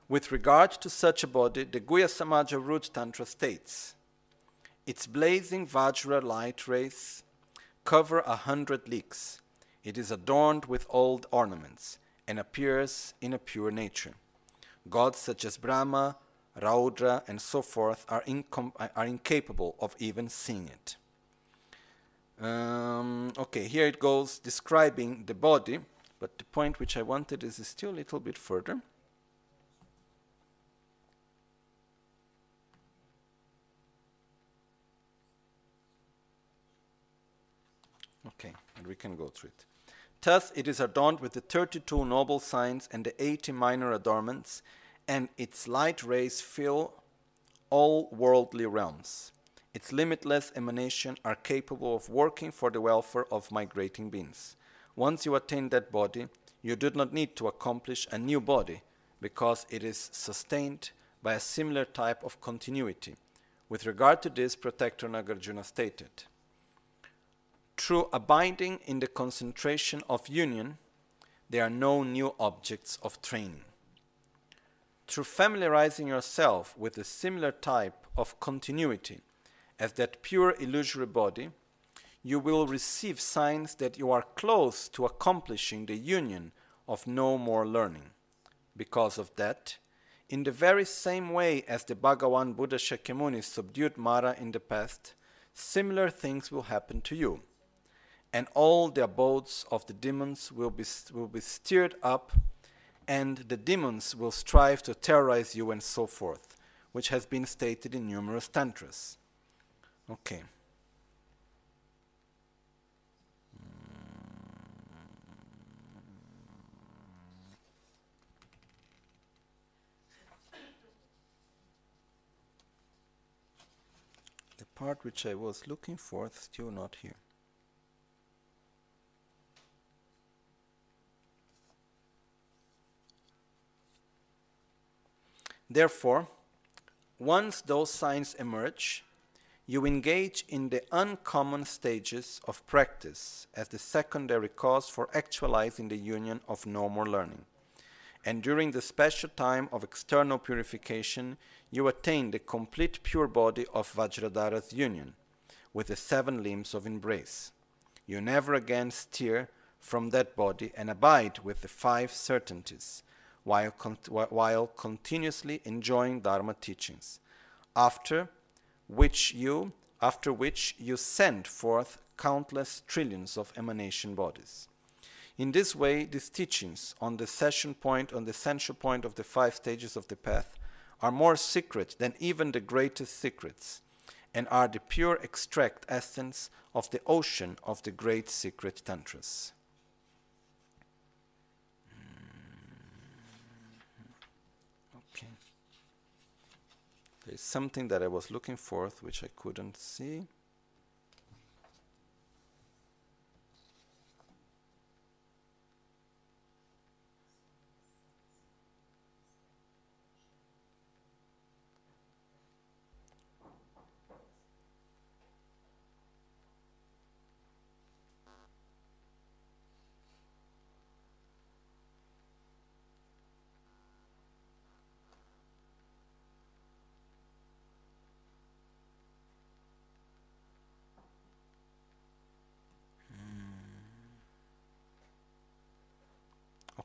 With regard to such a body, the Guhya Samaja Root Tantra states its blazing Vajra light rays cover a hundred leagues. It is adorned with old ornaments and appears in a pure nature. Gods such as Brahma, Raudra, and so forth are, are incapable of even seeing it. Um, okay, here it goes describing the body, but the point which I wanted is still a little bit further. Okay, and we can go through it. Thus it is adorned with the 32 noble signs and the 80 minor adornments, and its light rays fill all worldly realms. Its limitless emanation are capable of working for the welfare of migrating beings. Once you attain that body, you do not need to accomplish a new body because it is sustained by a similar type of continuity. With regard to this, Protector Nagarjuna stated through abiding in the concentration of union, there are no new objects of training. Through familiarizing yourself with a similar type of continuity as that pure illusory body, you will receive signs that you are close to accomplishing the union of no more learning. Because of that, in the very same way as the Bhagawan Buddha Shakyamuni subdued Mara in the past, similar things will happen to you and all the abodes of the demons will be, will be stirred up, and the demons will strive to terrorize you, and so forth, which has been stated in numerous tantras. Okay. Part which I was looking for still not here. Therefore, once those signs emerge, you engage in the uncommon stages of practice as the secondary cause for actualizing the union of no more learning. And during the special time of external purification, you attain the complete pure body of Vajradhara's union with the seven limbs of embrace. You never again steer from that body and abide with the five certainties while, con- while continuously enjoying Dharma teachings, after which you, after which you send forth countless trillions of emanation bodies. In this way, these teachings on the session point, on the central point of the five stages of the path, are more secret than even the greatest secrets, and are the pure extract essence of the ocean of the great secret tantras. Hmm. Okay. There's something that I was looking for, which I couldn't see.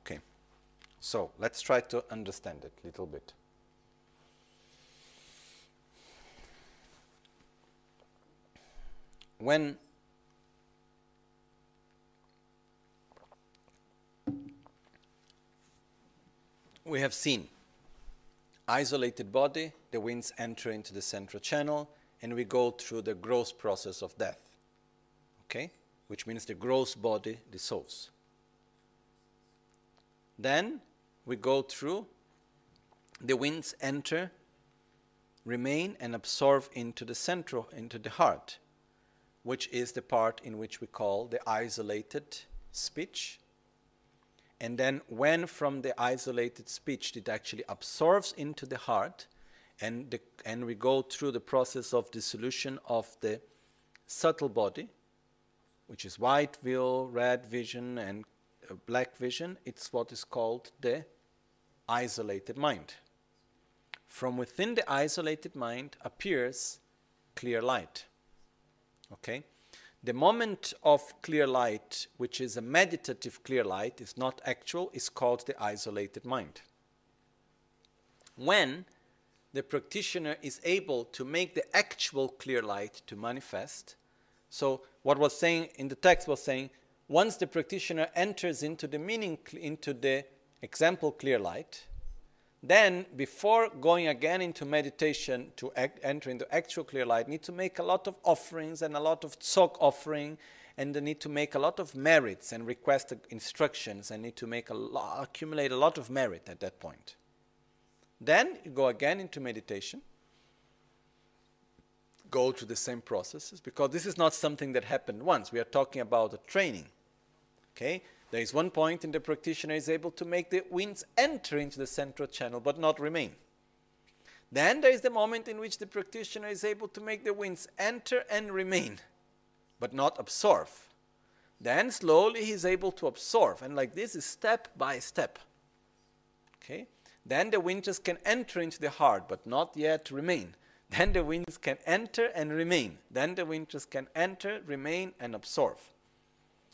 Okay. So let's try to understand it a little bit. When we have seen isolated body, the winds enter into the central channel, and we go through the growth process of death. Okay? Which means the gross body dissolves. Then we go through, the winds enter, remain, and absorb into the central, into the heart, which is the part in which we call the isolated speech. And then, when from the isolated speech it actually absorbs into the heart, and, the, and we go through the process of dissolution of the subtle body, which is white will, red vision, and black vision, it's what is called the isolated mind. From within the isolated mind appears clear light. Okay? The moment of clear light, which is a meditative clear light, is not actual, is called the isolated mind. When the practitioner is able to make the actual clear light to manifest, so what was saying in the text was saying once the practitioner enters into the meaning, into the example clear light, then before going again into meditation to act, enter into actual clear light, need to make a lot of offerings and a lot of tzok offering, and they need to make a lot of merits and request instructions, and need to make a accumulate a lot of merit at that point. Then you go again into meditation go through the same processes because this is not something that happened once. We are talking about a training. Okay? There is one point in the practitioner is able to make the winds enter into the central channel but not remain. Then there is the moment in which the practitioner is able to make the winds enter and remain but not absorb. Then slowly he is able to absorb and like this is step by step. Okay? Then the winds just can enter into the heart but not yet remain. Then the winds can enter and remain. Then the winds can enter, remain, and absorb.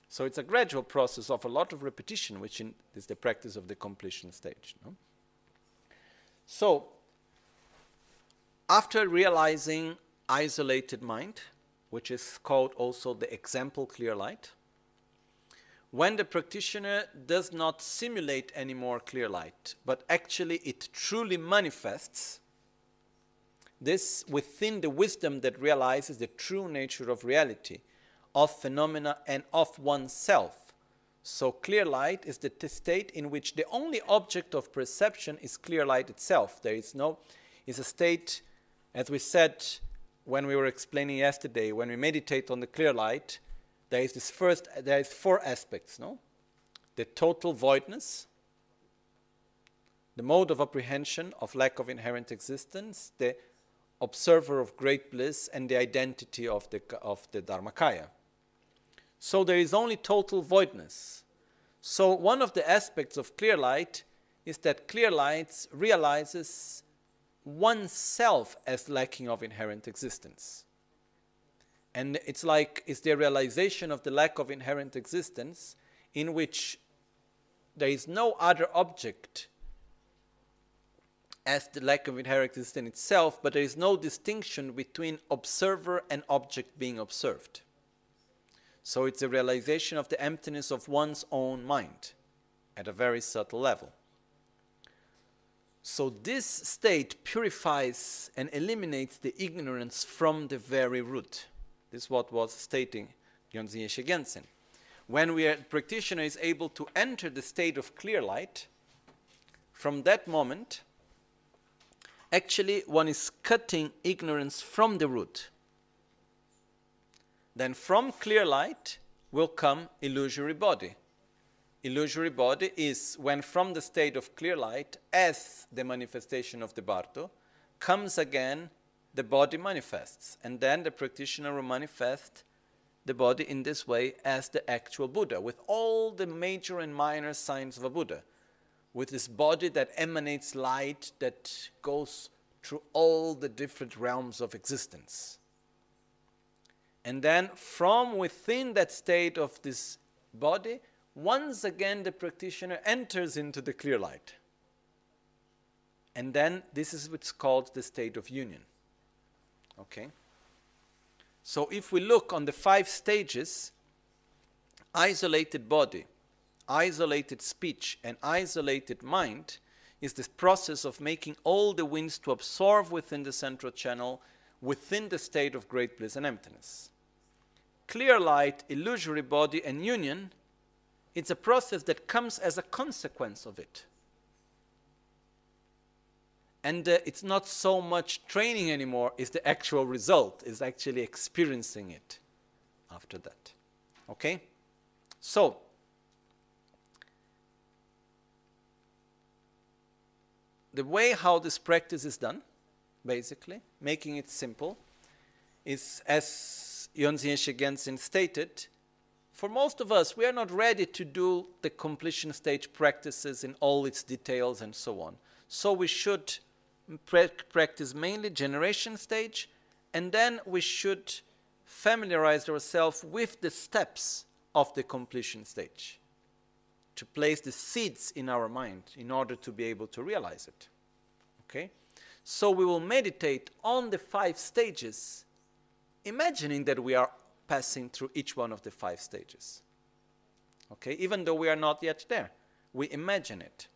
So it's a gradual process of a lot of repetition, which is the practice of the completion stage. No? So, after realizing isolated mind, which is called also the example clear light, when the practitioner does not simulate any more clear light, but actually it truly manifests, this within the wisdom that realizes the true nature of reality, of phenomena, and of oneself. So, clear light is the state in which the only object of perception is clear light itself. There is no, is a state, as we said when we were explaining yesterday, when we meditate on the clear light, there is this first, there is four aspects, no? The total voidness, the mode of apprehension of lack of inherent existence, the observer of great bliss, and the identity of the, of the Dharmakaya. So there is only total voidness. So one of the aspects of clear light is that clear light realizes oneself as lacking of inherent existence. And it's like it's the realization of the lack of inherent existence in which there is no other object as the lack of inherent existence itself, but there is no distinction between observer and object being observed. So it's a realization of the emptiness of one's own mind at a very subtle level. So this state purifies and eliminates the ignorance from the very root. This is what was stating Yongzin Yeshe Gyaltsen. When we are, practitioner is able to enter the state of clear light, from that moment, actually one is cutting ignorance from the root. Then from clear light will come illusory body illusory body is when from the state of clear light, as the manifestation of the Bardo, comes again, the body manifests. And then the practitioner will manifest the body in this way as the actual Buddha, with all the major and minor signs of a Buddha, with this body that emanates light that goes through all the different realms of existence. And then from within that state of this body, once again the practitioner enters into the clear light. And then this is what's called the state of union. Okay? So if we look on the five stages, isolated body, isolated speech, and isolated mind is this process of making all the winds to absorb within the central channel within the state of great bliss and emptiness. Clear light, illusory body, and union it's a process that comes as a consequence of it. And uh, it's not so much training anymore, it's the actual result, is actually experiencing it after that. Okay? So, the way how this practice is done, basically, making it simple, is as Yongzin Yeshe stated, for most of us, we are not ready to do the completion stage practices in all its details and so on. So we should practice mainly generation stage, and then we should familiarize ourselves with the steps of the completion stage to place the seeds in our mind in order to be able to realize it. Okay? So we will meditate on the five stages, imagining that we are passing through each one of the five stages. Okay, even though we are not yet there, we imagine it.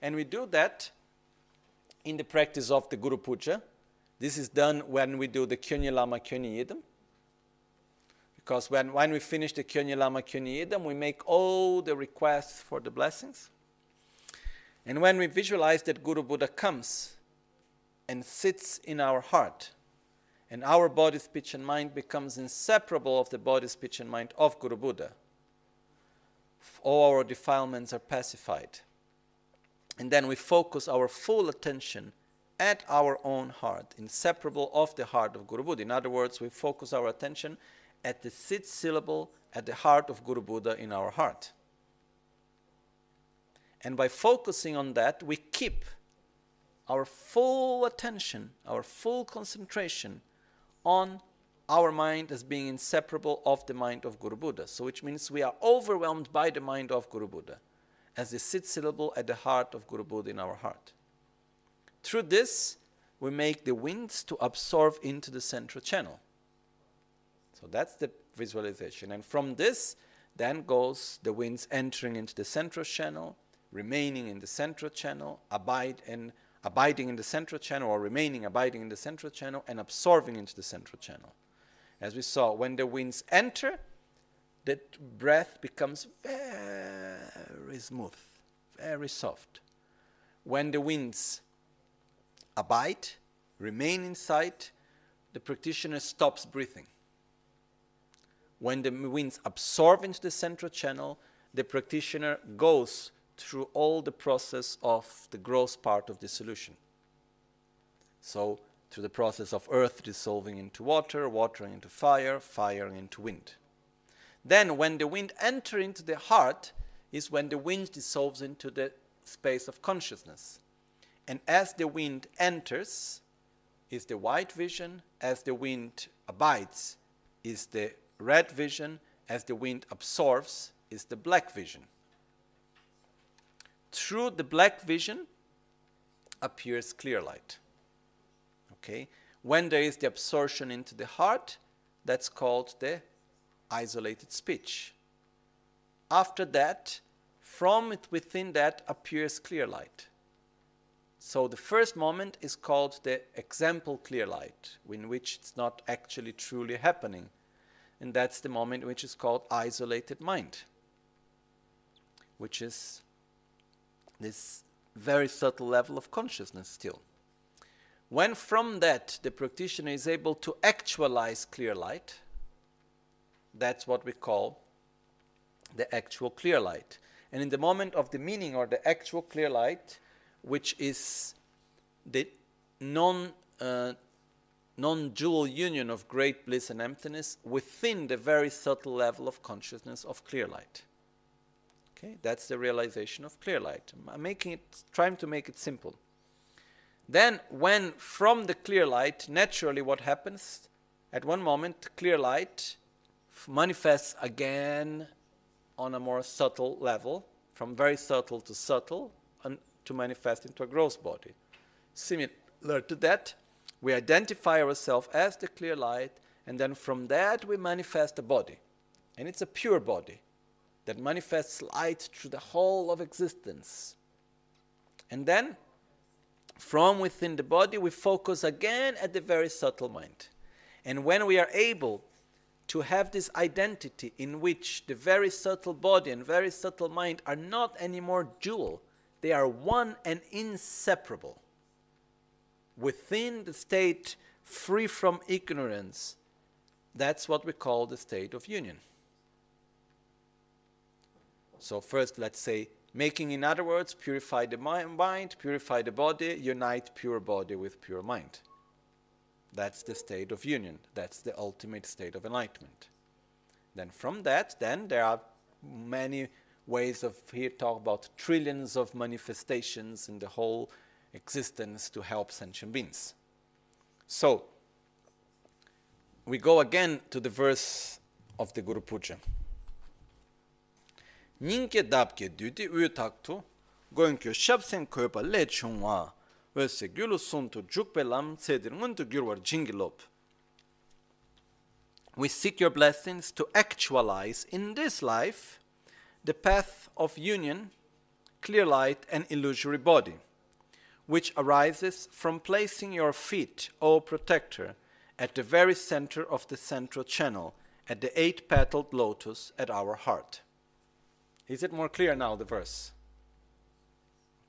And we do that in the practice of the Guru Puja. This is done when we do the Kyonye Lama Kyonye Yidam. Because when, when we finish the Kyonye Lama Kyonye Yidam, we make all the requests for the blessings. And when we visualize that Guru Buddha comes and sits in our heart, and our body, speech, and mind becomes inseparable of the body, speech, and mind of Guru Buddha. All our defilements are pacified. And then we focus our full attention at our own heart, inseparable of the heart of Guru Buddha. In other words, we focus our attention at the sixth syllable at the heart of Guru Buddha in our heart. And by focusing on that, we keep our full attention, our full concentration on our mind as being inseparable of the mind of Guru Buddha. So, which means we are overwhelmed by the mind of Guru Buddha as the seed syllable at the heart of Guru Buddha in our heart. Through this, we make the winds to absorb into the central channel. So that's the visualization. And from this, then goes the winds entering into the central channel, remaining in the central channel, abide and abiding in the central channel or remaining abiding in the central channel and absorbing into the central channel. As we saw, when the winds enter, that breath becomes very smooth, very soft. When the winds abide, remain inside, the practitioner stops breathing. When the winds absorb into the central channel, the practitioner goes through all the process of the gross part of the solution. So, through the process of earth dissolving into water, water into fire, fire into wind. Then, when the wind enters into the heart, is when the wind dissolves into the space of consciousness. And as the wind enters, is the white vision, as the wind abides, is the red vision, as the wind absorbs, is the black vision through the black vision, appears clear light. Okay? When there is the absorption into the heart, that's called the isolated speech. After that, from it within that appears clear light. So the first moment is called the example clear light, in which it's not actually truly happening. And that's the moment which is called isolated mind, which is this very subtle level of consciousness still. When from that the practitioner is able to actualize clear light, that's what we call the actual clear light. And in the moment of the meaning or the actual clear light, which is the non uh, non dual union of great bliss and emptiness within the very subtle level of consciousness of clear light. Okay, that's the realization of clear light. I'm making it, trying to make it simple. Then, when from the clear light, naturally, what happens? At one moment, clear light manifests again on a more subtle level, from very subtle to subtle, and to manifest into a gross body. Similar to that, we identify ourselves as the clear light, and then from that we manifest a body. And it's a pure body that manifests light through the whole of existence. And then, from within the body, we focus again at the very subtle mind. And when we are able to have this identity in which the very subtle body and very subtle mind are not anymore dual, they are one and inseparable. Within the state free from ignorance, that's what we call the state of union. So, first, let's say, making, in other words, purify the mind, purify the body, unite pure body with pure mind. That's the state of union. That's the ultimate state of enlightenment. Then from that, then there are many ways of here talk about trillions of manifestations in the whole existence to help sentient beings. So we go again to the verse of the Guru Puja. We seek your blessings to actualize in this life the path of union, clear light, and illusory body, which arises from placing your feet, O protector, at the very center of the central channel, at the eight petaled lotus at our heart. Is it more clear now, the verse?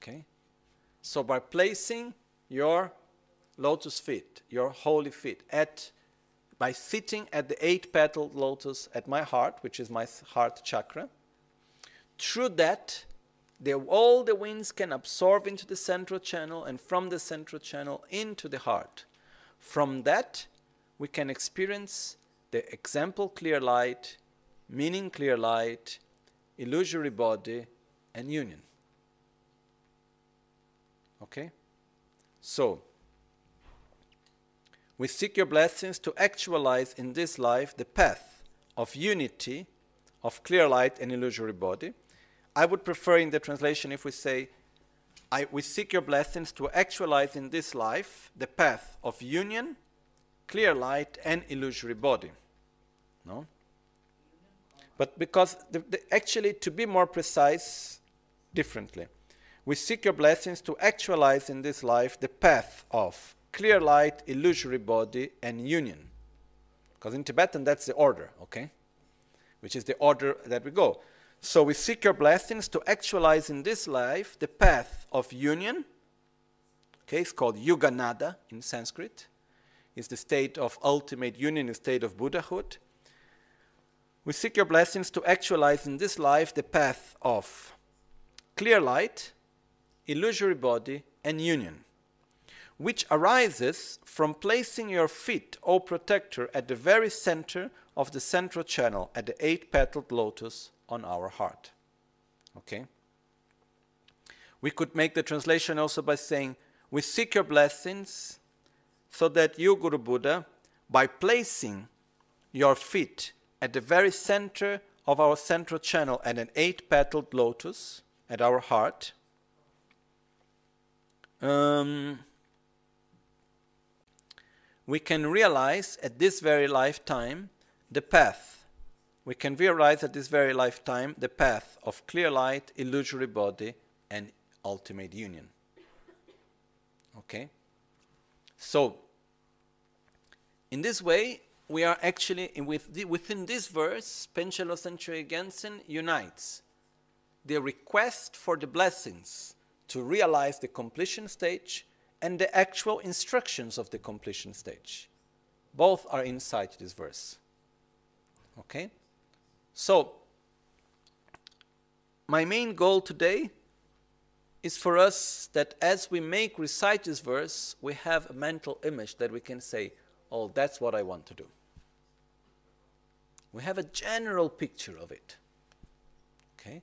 Okay. So by placing your lotus feet, your holy feet, at by sitting at the eight petaled lotus at my heart, which is my heart chakra, through that, the, all the winds can absorb into the central channel and from the central channel into the heart. From that, we can experience the example clear light, meaning clear light, illusory body, and union. Okay? So, we seek your blessings to actualize in this life the path of unity, of clear light and illusory body. I would prefer in the translation if we say, I, we seek your blessings to actualize in this life the path of union, clear light, and illusory body. No? But because, the, the, actually, to be more precise, differently, we seek your blessings to actualize in this life the path of clear light, illusory body, and union. Because in Tibetan, that's the order, okay? Which is the order that we go. So we seek your blessings to actualize in this life the path of union. Okay, it's called Yuganaddha in Sanskrit. It's the state of ultimate union, the state of Buddhahood. We seek your blessings to actualize in this life the path of clear light, illusory body, and union, which arises from placing your feet, O protector, at the very center of the central channel at the eight petaled lotus on our heart. Okay? We could make the translation also by saying, We seek your blessings so that you, Guru Buddha, by placing your feet at the very center of our central channel at an eight petaled lotus at our heart, um, we can realize at this very lifetime the path. We can realize at this very lifetime the path of clear light, illusory body, and ultimate union. Okay? So, in this way, we are actually, with the, within this verse, Panchen Losang Gyaltsen unites the request for the blessings to realize the completion stage and the actual instructions of the completion stage. Both are inside this verse. Okay? So, my main goal today is for us that as we make recite this verse, we have a mental image that we can say, oh, that's what I want to do. We have a general picture of it. Okay?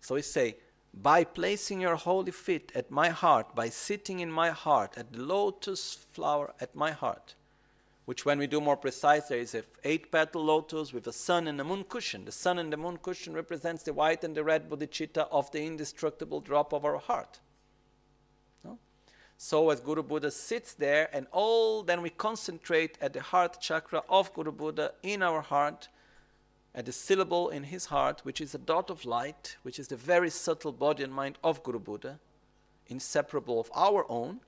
So we say, by placing your holy feet at my heart, by sitting in my heart, at the lotus flower at my heart, which when we do more precise, there is a eight petal lotus with a sun and a moon cushion. The sun and the moon cushion represents the white and the red bodhicitta of the indestructible drop of our heart. No? So as Guru Buddha sits there and all, then we concentrate at the heart chakra of Guru Buddha in our heart, at the syllable in his heart, which is a dot of light, which is the very subtle body and mind of Guru Buddha, inseparable of our own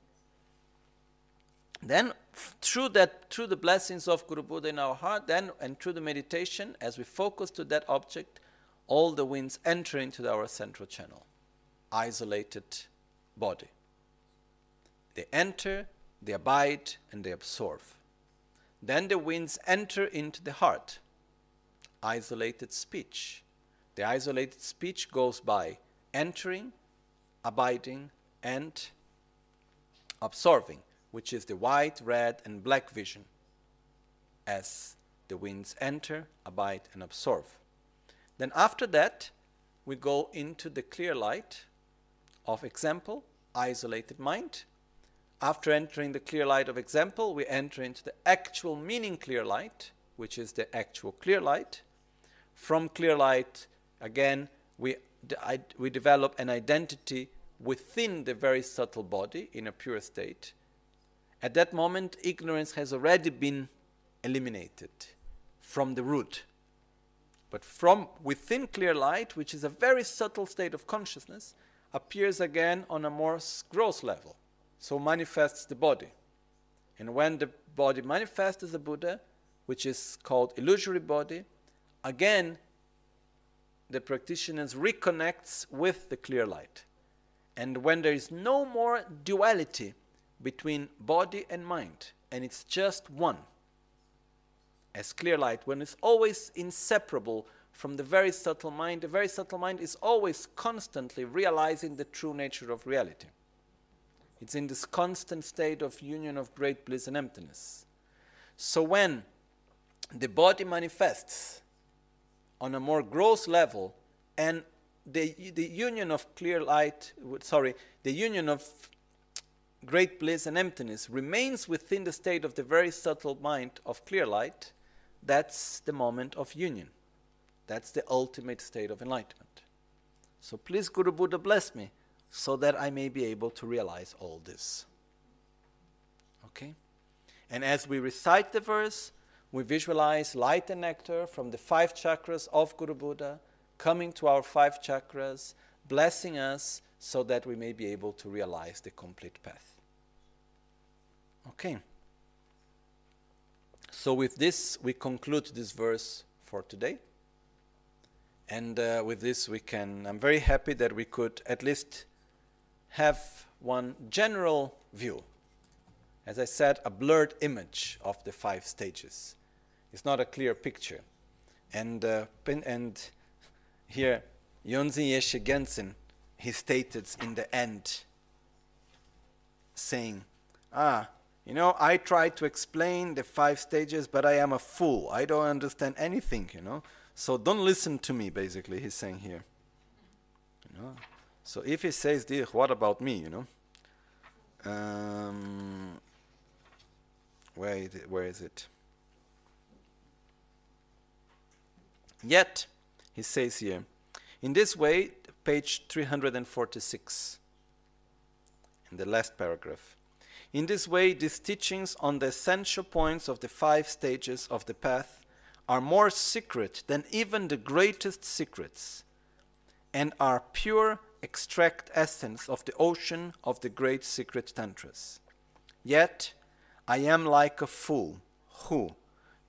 then through that through the blessings of guru buddha in our heart then and through the meditation as we focus to that object all the winds enter into our central channel isolated body. They enter they abide and they absorb. Then the winds enter into the heart isolated speech the isolated speech goes by entering abiding and absorbing which is the white, red, and black vision, as the winds enter, abide, and absorb. Then after that, we go into the clear light of example, isolated mind. After entering the clear light of example, we enter into the actual meaning clear light, which is the actual clear light. From clear light, again, we, we develop an identity within the very subtle body in a pure state at that moment, ignorance has already been eliminated from the root. But from within clear light, which is a very subtle state of consciousness, appears again on a more gross level. So manifests the body. And when the body manifests as a Buddha, which is called illusory body, again the practitioner reconnects with the clear light. And when there is no more duality between body and mind, and it's just one. As clear light, when it's always inseparable from the very subtle mind, the very subtle mind is always constantly realizing the true nature of reality. It's in this constant state of union of great bliss and emptiness. So when the body manifests on a more gross level and the, the union of clear light, sorry, the union of great bliss and emptiness remains within the state of the very subtle mind of clear light, that's the moment of union. That's the ultimate state of enlightenment. So please, Guru Buddha, bless me so that I may be able to realize all this. Okay? And as we recite the verse, we visualize light and nectar from the five chakras of Guru Buddha coming to our five chakras, blessing us so that we may be able to realize the complete path. Okay. So, with this, we conclude this verse for today. And uh, with this, we can. I'm very happy that we could at least have one general view. As I said, a blurred image of the five stages. It's not a clear picture. And, uh, and here, Yongzin Yeshe Gyaltsen, he stated in the end, saying, Ah, you know, I try to explain the five stages, but I am a fool. I don't understand anything, you know. So don't listen to me, basically, he's saying here. You know? So if he says this, what about me, you know? Um, where is it? Where is it? Yet, he says here, in this way, page 346. in the last paragraph. In this way, these teachings on the essential points of the five stages of the path are more secret than even the greatest secrets, and are pure extract essence of the ocean of the great secret tantras. Yet, I am like a fool who,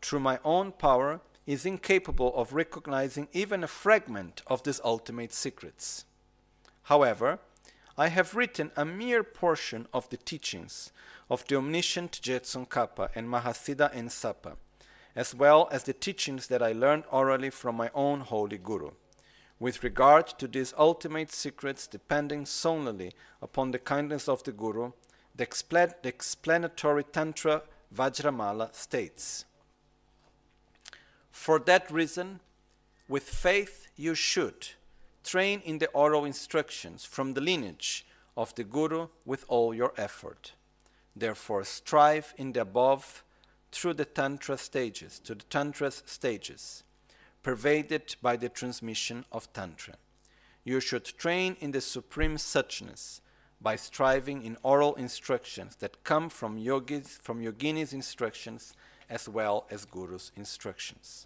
through my own power, is incapable of recognizing even a fragment of these ultimate secrets. However, I have written a mere portion of the teachings of the omniscient Je Tsongkhapa and Mahasiddha Ensapa, as well as the teachings that I learned orally from my own holy Guru, with regard to these ultimate secrets depending solely upon the kindness of the Guru. The, the explanatory Tantra Vajramala states. For that reason, with faith you should train in the oral instructions from the lineage of the Guru with all your effort. Therefore, strive in the above through the Tantra stages, to the Tantra's stages, pervaded by the transmission of Tantra. You should train in the supreme suchness by striving in oral instructions that come from yogis, from yogini's instructions as well as Guru's instructions.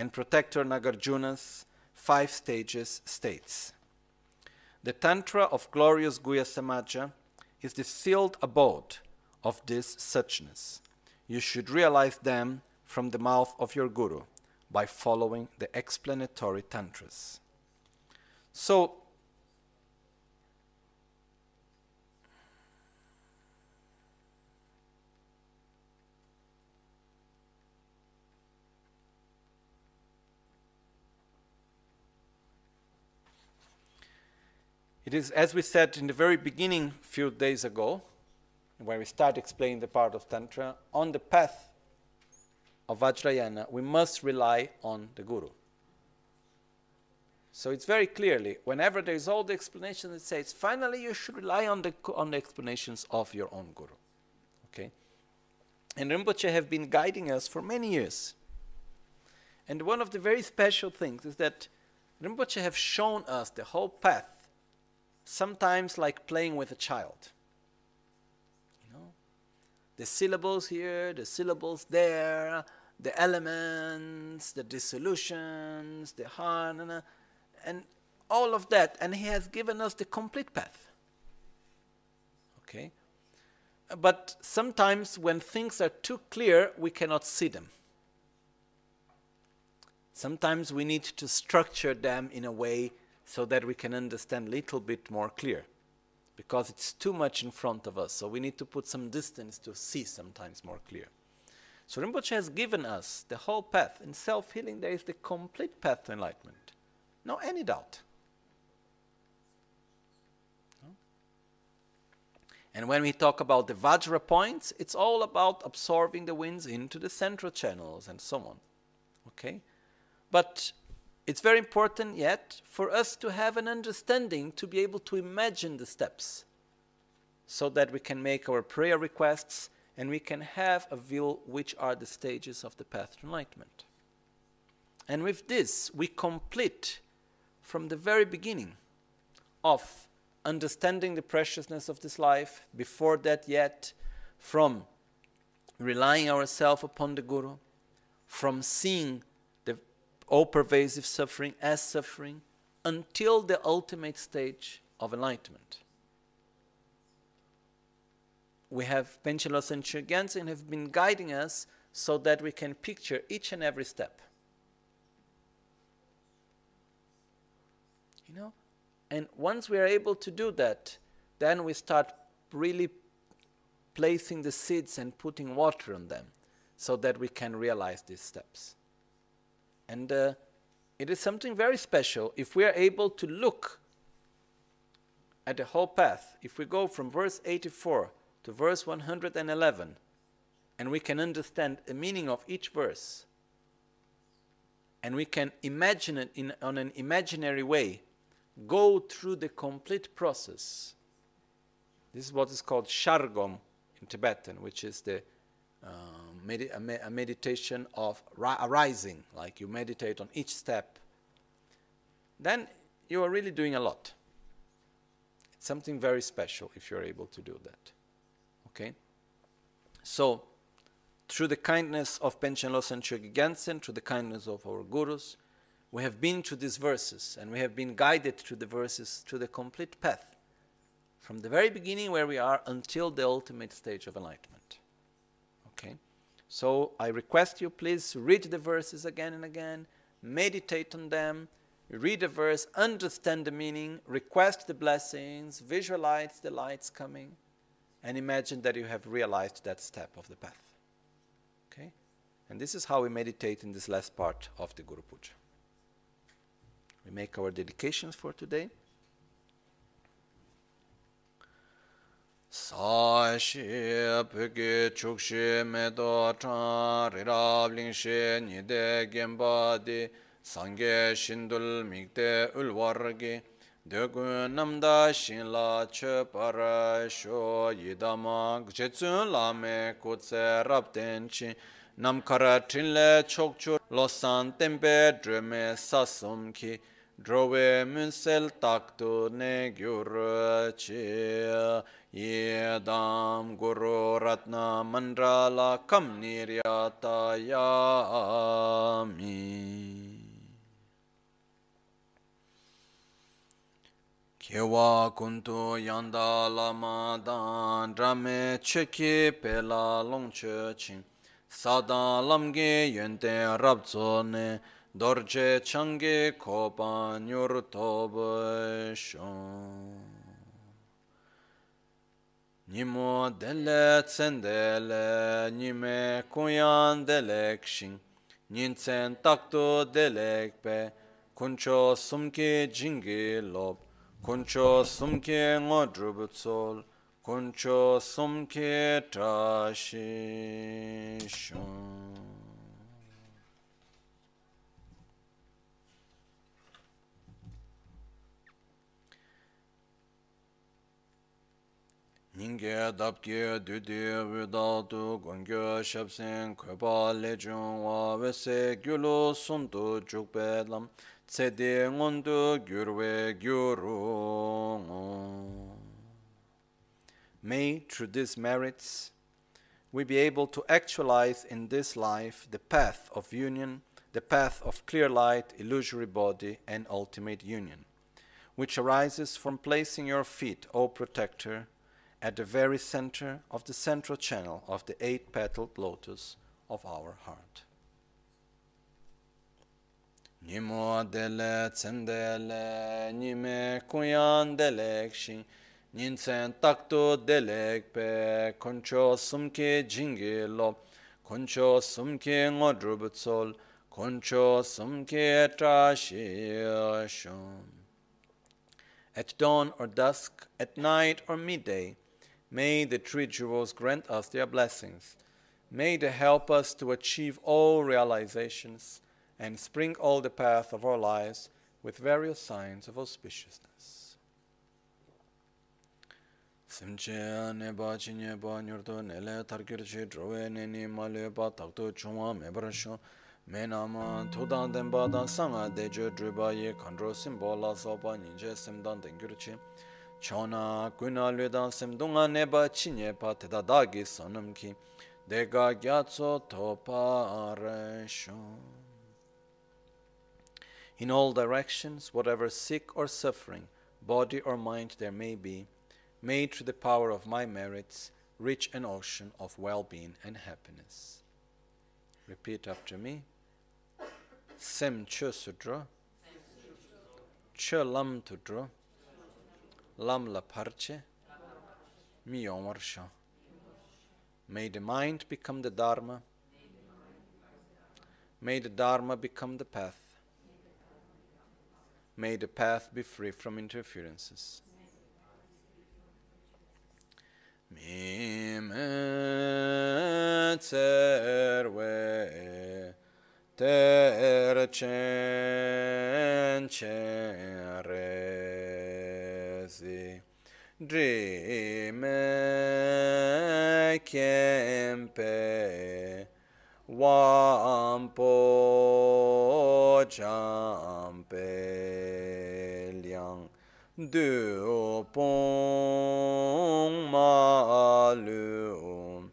And Protector Nagarjuna's five stages states The Tantra of glorious Guhya Samaja is the sealed abode of this suchness. You should realize them from the mouth of your Guru by following the explanatory tantras. So, It is, as we said in the very beginning, a few days ago, when we start explaining the part of Tantra, on the path of Vajrayana, we must rely on the Guru. So it's very clearly, whenever there is all the explanation, it says, finally you should rely on the, on the explanations of your own Guru. Okay? And Rinpoche have been guiding us for many years. And one of the very special things is that Rinpoche have shown us the whole path sometimes like playing with a child. You know, the syllables here, the syllables there, the elements, the dissolutions, the harna, and all of that. And he has given us the complete path. Okay? But sometimes when things are too clear, we cannot see them. Sometimes we need to structure them in a way so that we can understand a little bit more clear because it's too much in front of us so we need to put some distance to see sometimes more clear. So rinpoche has given us the whole path. In self-healing there is the complete path to enlightenment. No any doubt. And when we talk about the vajra points it's all about absorbing the winds into the central channels and so on. Okay? But it's very important yet for us to have an understanding to be able to imagine the steps so that we can make our prayer requests and we can have a view which are the stages of the path to enlightenment. And with this, we complete from the very beginning of understanding the preciousness of this life, before that, yet, from relying ourselves upon the Guru, from seeing all pervasive suffering as suffering until the ultimate stage of enlightenment. We have Panchen Losang Gyaltsen have been guiding us so that we can picture each and every step. You know? And once we are able to do that, then we start really placing the seeds and putting water on them so that we can realize these steps. And uh, it is something very special if we are able to look at the whole path. If we go from verse 84 to verse 111, and we can understand the meaning of each verse, and we can imagine it in, on an imaginary way, go through the complete process. This is what is called shargom in Tibetan, which is the um, med- a, a, meditation of ri- arising, like you meditate on each step, then you are really doing a lot. It's something very special if you're able to do that. Okay? So, through the kindness of Panchen Losang through the kindness of our gurus, we have been to these verses and we have been guided through the verses to the complete path from the very beginning where we are until the ultimate stage of enlightenment. So I request you please read the verses again and again, meditate on them, read a verse, understand the meaning, request the blessings, visualize the lights coming, and imagine that you have realized that step of the path. Okay? And this is how we meditate in this last part of the Guru Puja. We make our dedications for today. 사시 벽에 축시 매도 차 리랍링시 니데 겜바디 상게 신들 믹데 울와르기 대군 남다 신라 쳬파라 쇼 이다마 제춘 라메 코체 랍텐치 남카라 틴레 촉추 로산 템베 드메 사솜키 드로웨 문셀 딱도 네 gyurchi Yedam Guru Ratna Mandrala Kam Niryatayami. Kewa Kuntu Yanda Lama Dan Drame Cheki Pela Longche Ching Sadan Lamge Yente Rabzo Ne Dorje Change Kopa Nyur Tobe Shon Nimo denle tsendele, nime kuyan delek shing, nintsen takto delek pe, kuncho sumke jingi lob, kuncho sumke ngodrub tsol, kuncho sumke tashi shung. 닝게 답게 드디 위다도 공교 샵생 괴바 레중와 베세 gyulo 손도 죽베람 세데 온도 gyurwe gyuru May through these merits we be able to actualize in this life the path of union, the path of clear light, illusory body, and ultimate union, which arises from placing your feet, O Protector, at the very center of the central channel of the eight petaled lotus of our heart. Nimo dele tsendele, nime kuyan takto delek pe, koncho sumke jingi lo, koncho sumke ngodrub tsol, koncho sumke. At dawn or dusk, at night or midday, May the three jewels grant us their blessings. May they help us to achieve all realizations and spring all the path of our lives with various signs of auspiciousness. Simche neba chinye ba nyurdo nele tarkir chi drowe neni male ba takto chungwa mebrasho me nama todan denba dan sanga dejo driba ye kandro simbo la soba ninje simdan dengyur chi chona kuna lwedan semdunga neba chinye pa teda dagi sonam ki dega gyatso topa In all directions, whatever sick or suffering, body or mind there may be, may through the power of my merits reach an ocean of well-being and happiness. Repeat after me. Sem chö sudra, chö tudra, lam la parche mi yomarsha. May the mind become the Dharma. May the Dharma become the path. May the path be free from interferences. Mi me chen resi drime kempe wampo champe liang du pong ma lu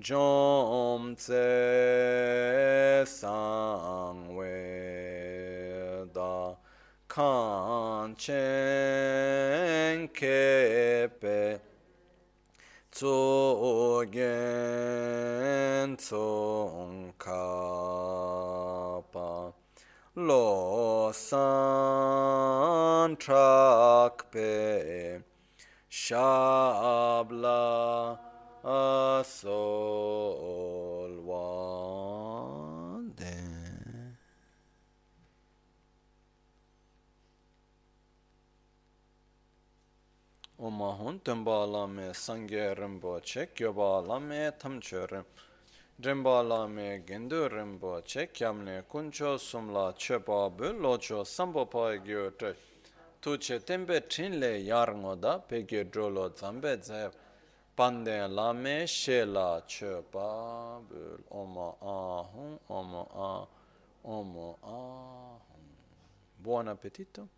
jom tse sang kan chen ke pe tso tsong ka lo san trak pe shabla asol Oma hun tenpa lame sangye rinpo che kyopa lame tamche rin. Rinpa lame gendu rinpo che kyamne kuncho sumla chepa bu locho sampo pa gyo tre. Tuche tenpe trinle yar ngoda peke drolo zambe zeb. Pande lame she la chepa bu oma ahun, oma ahun, oma ahun. Buon appetito,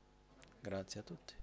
grazie a tutti.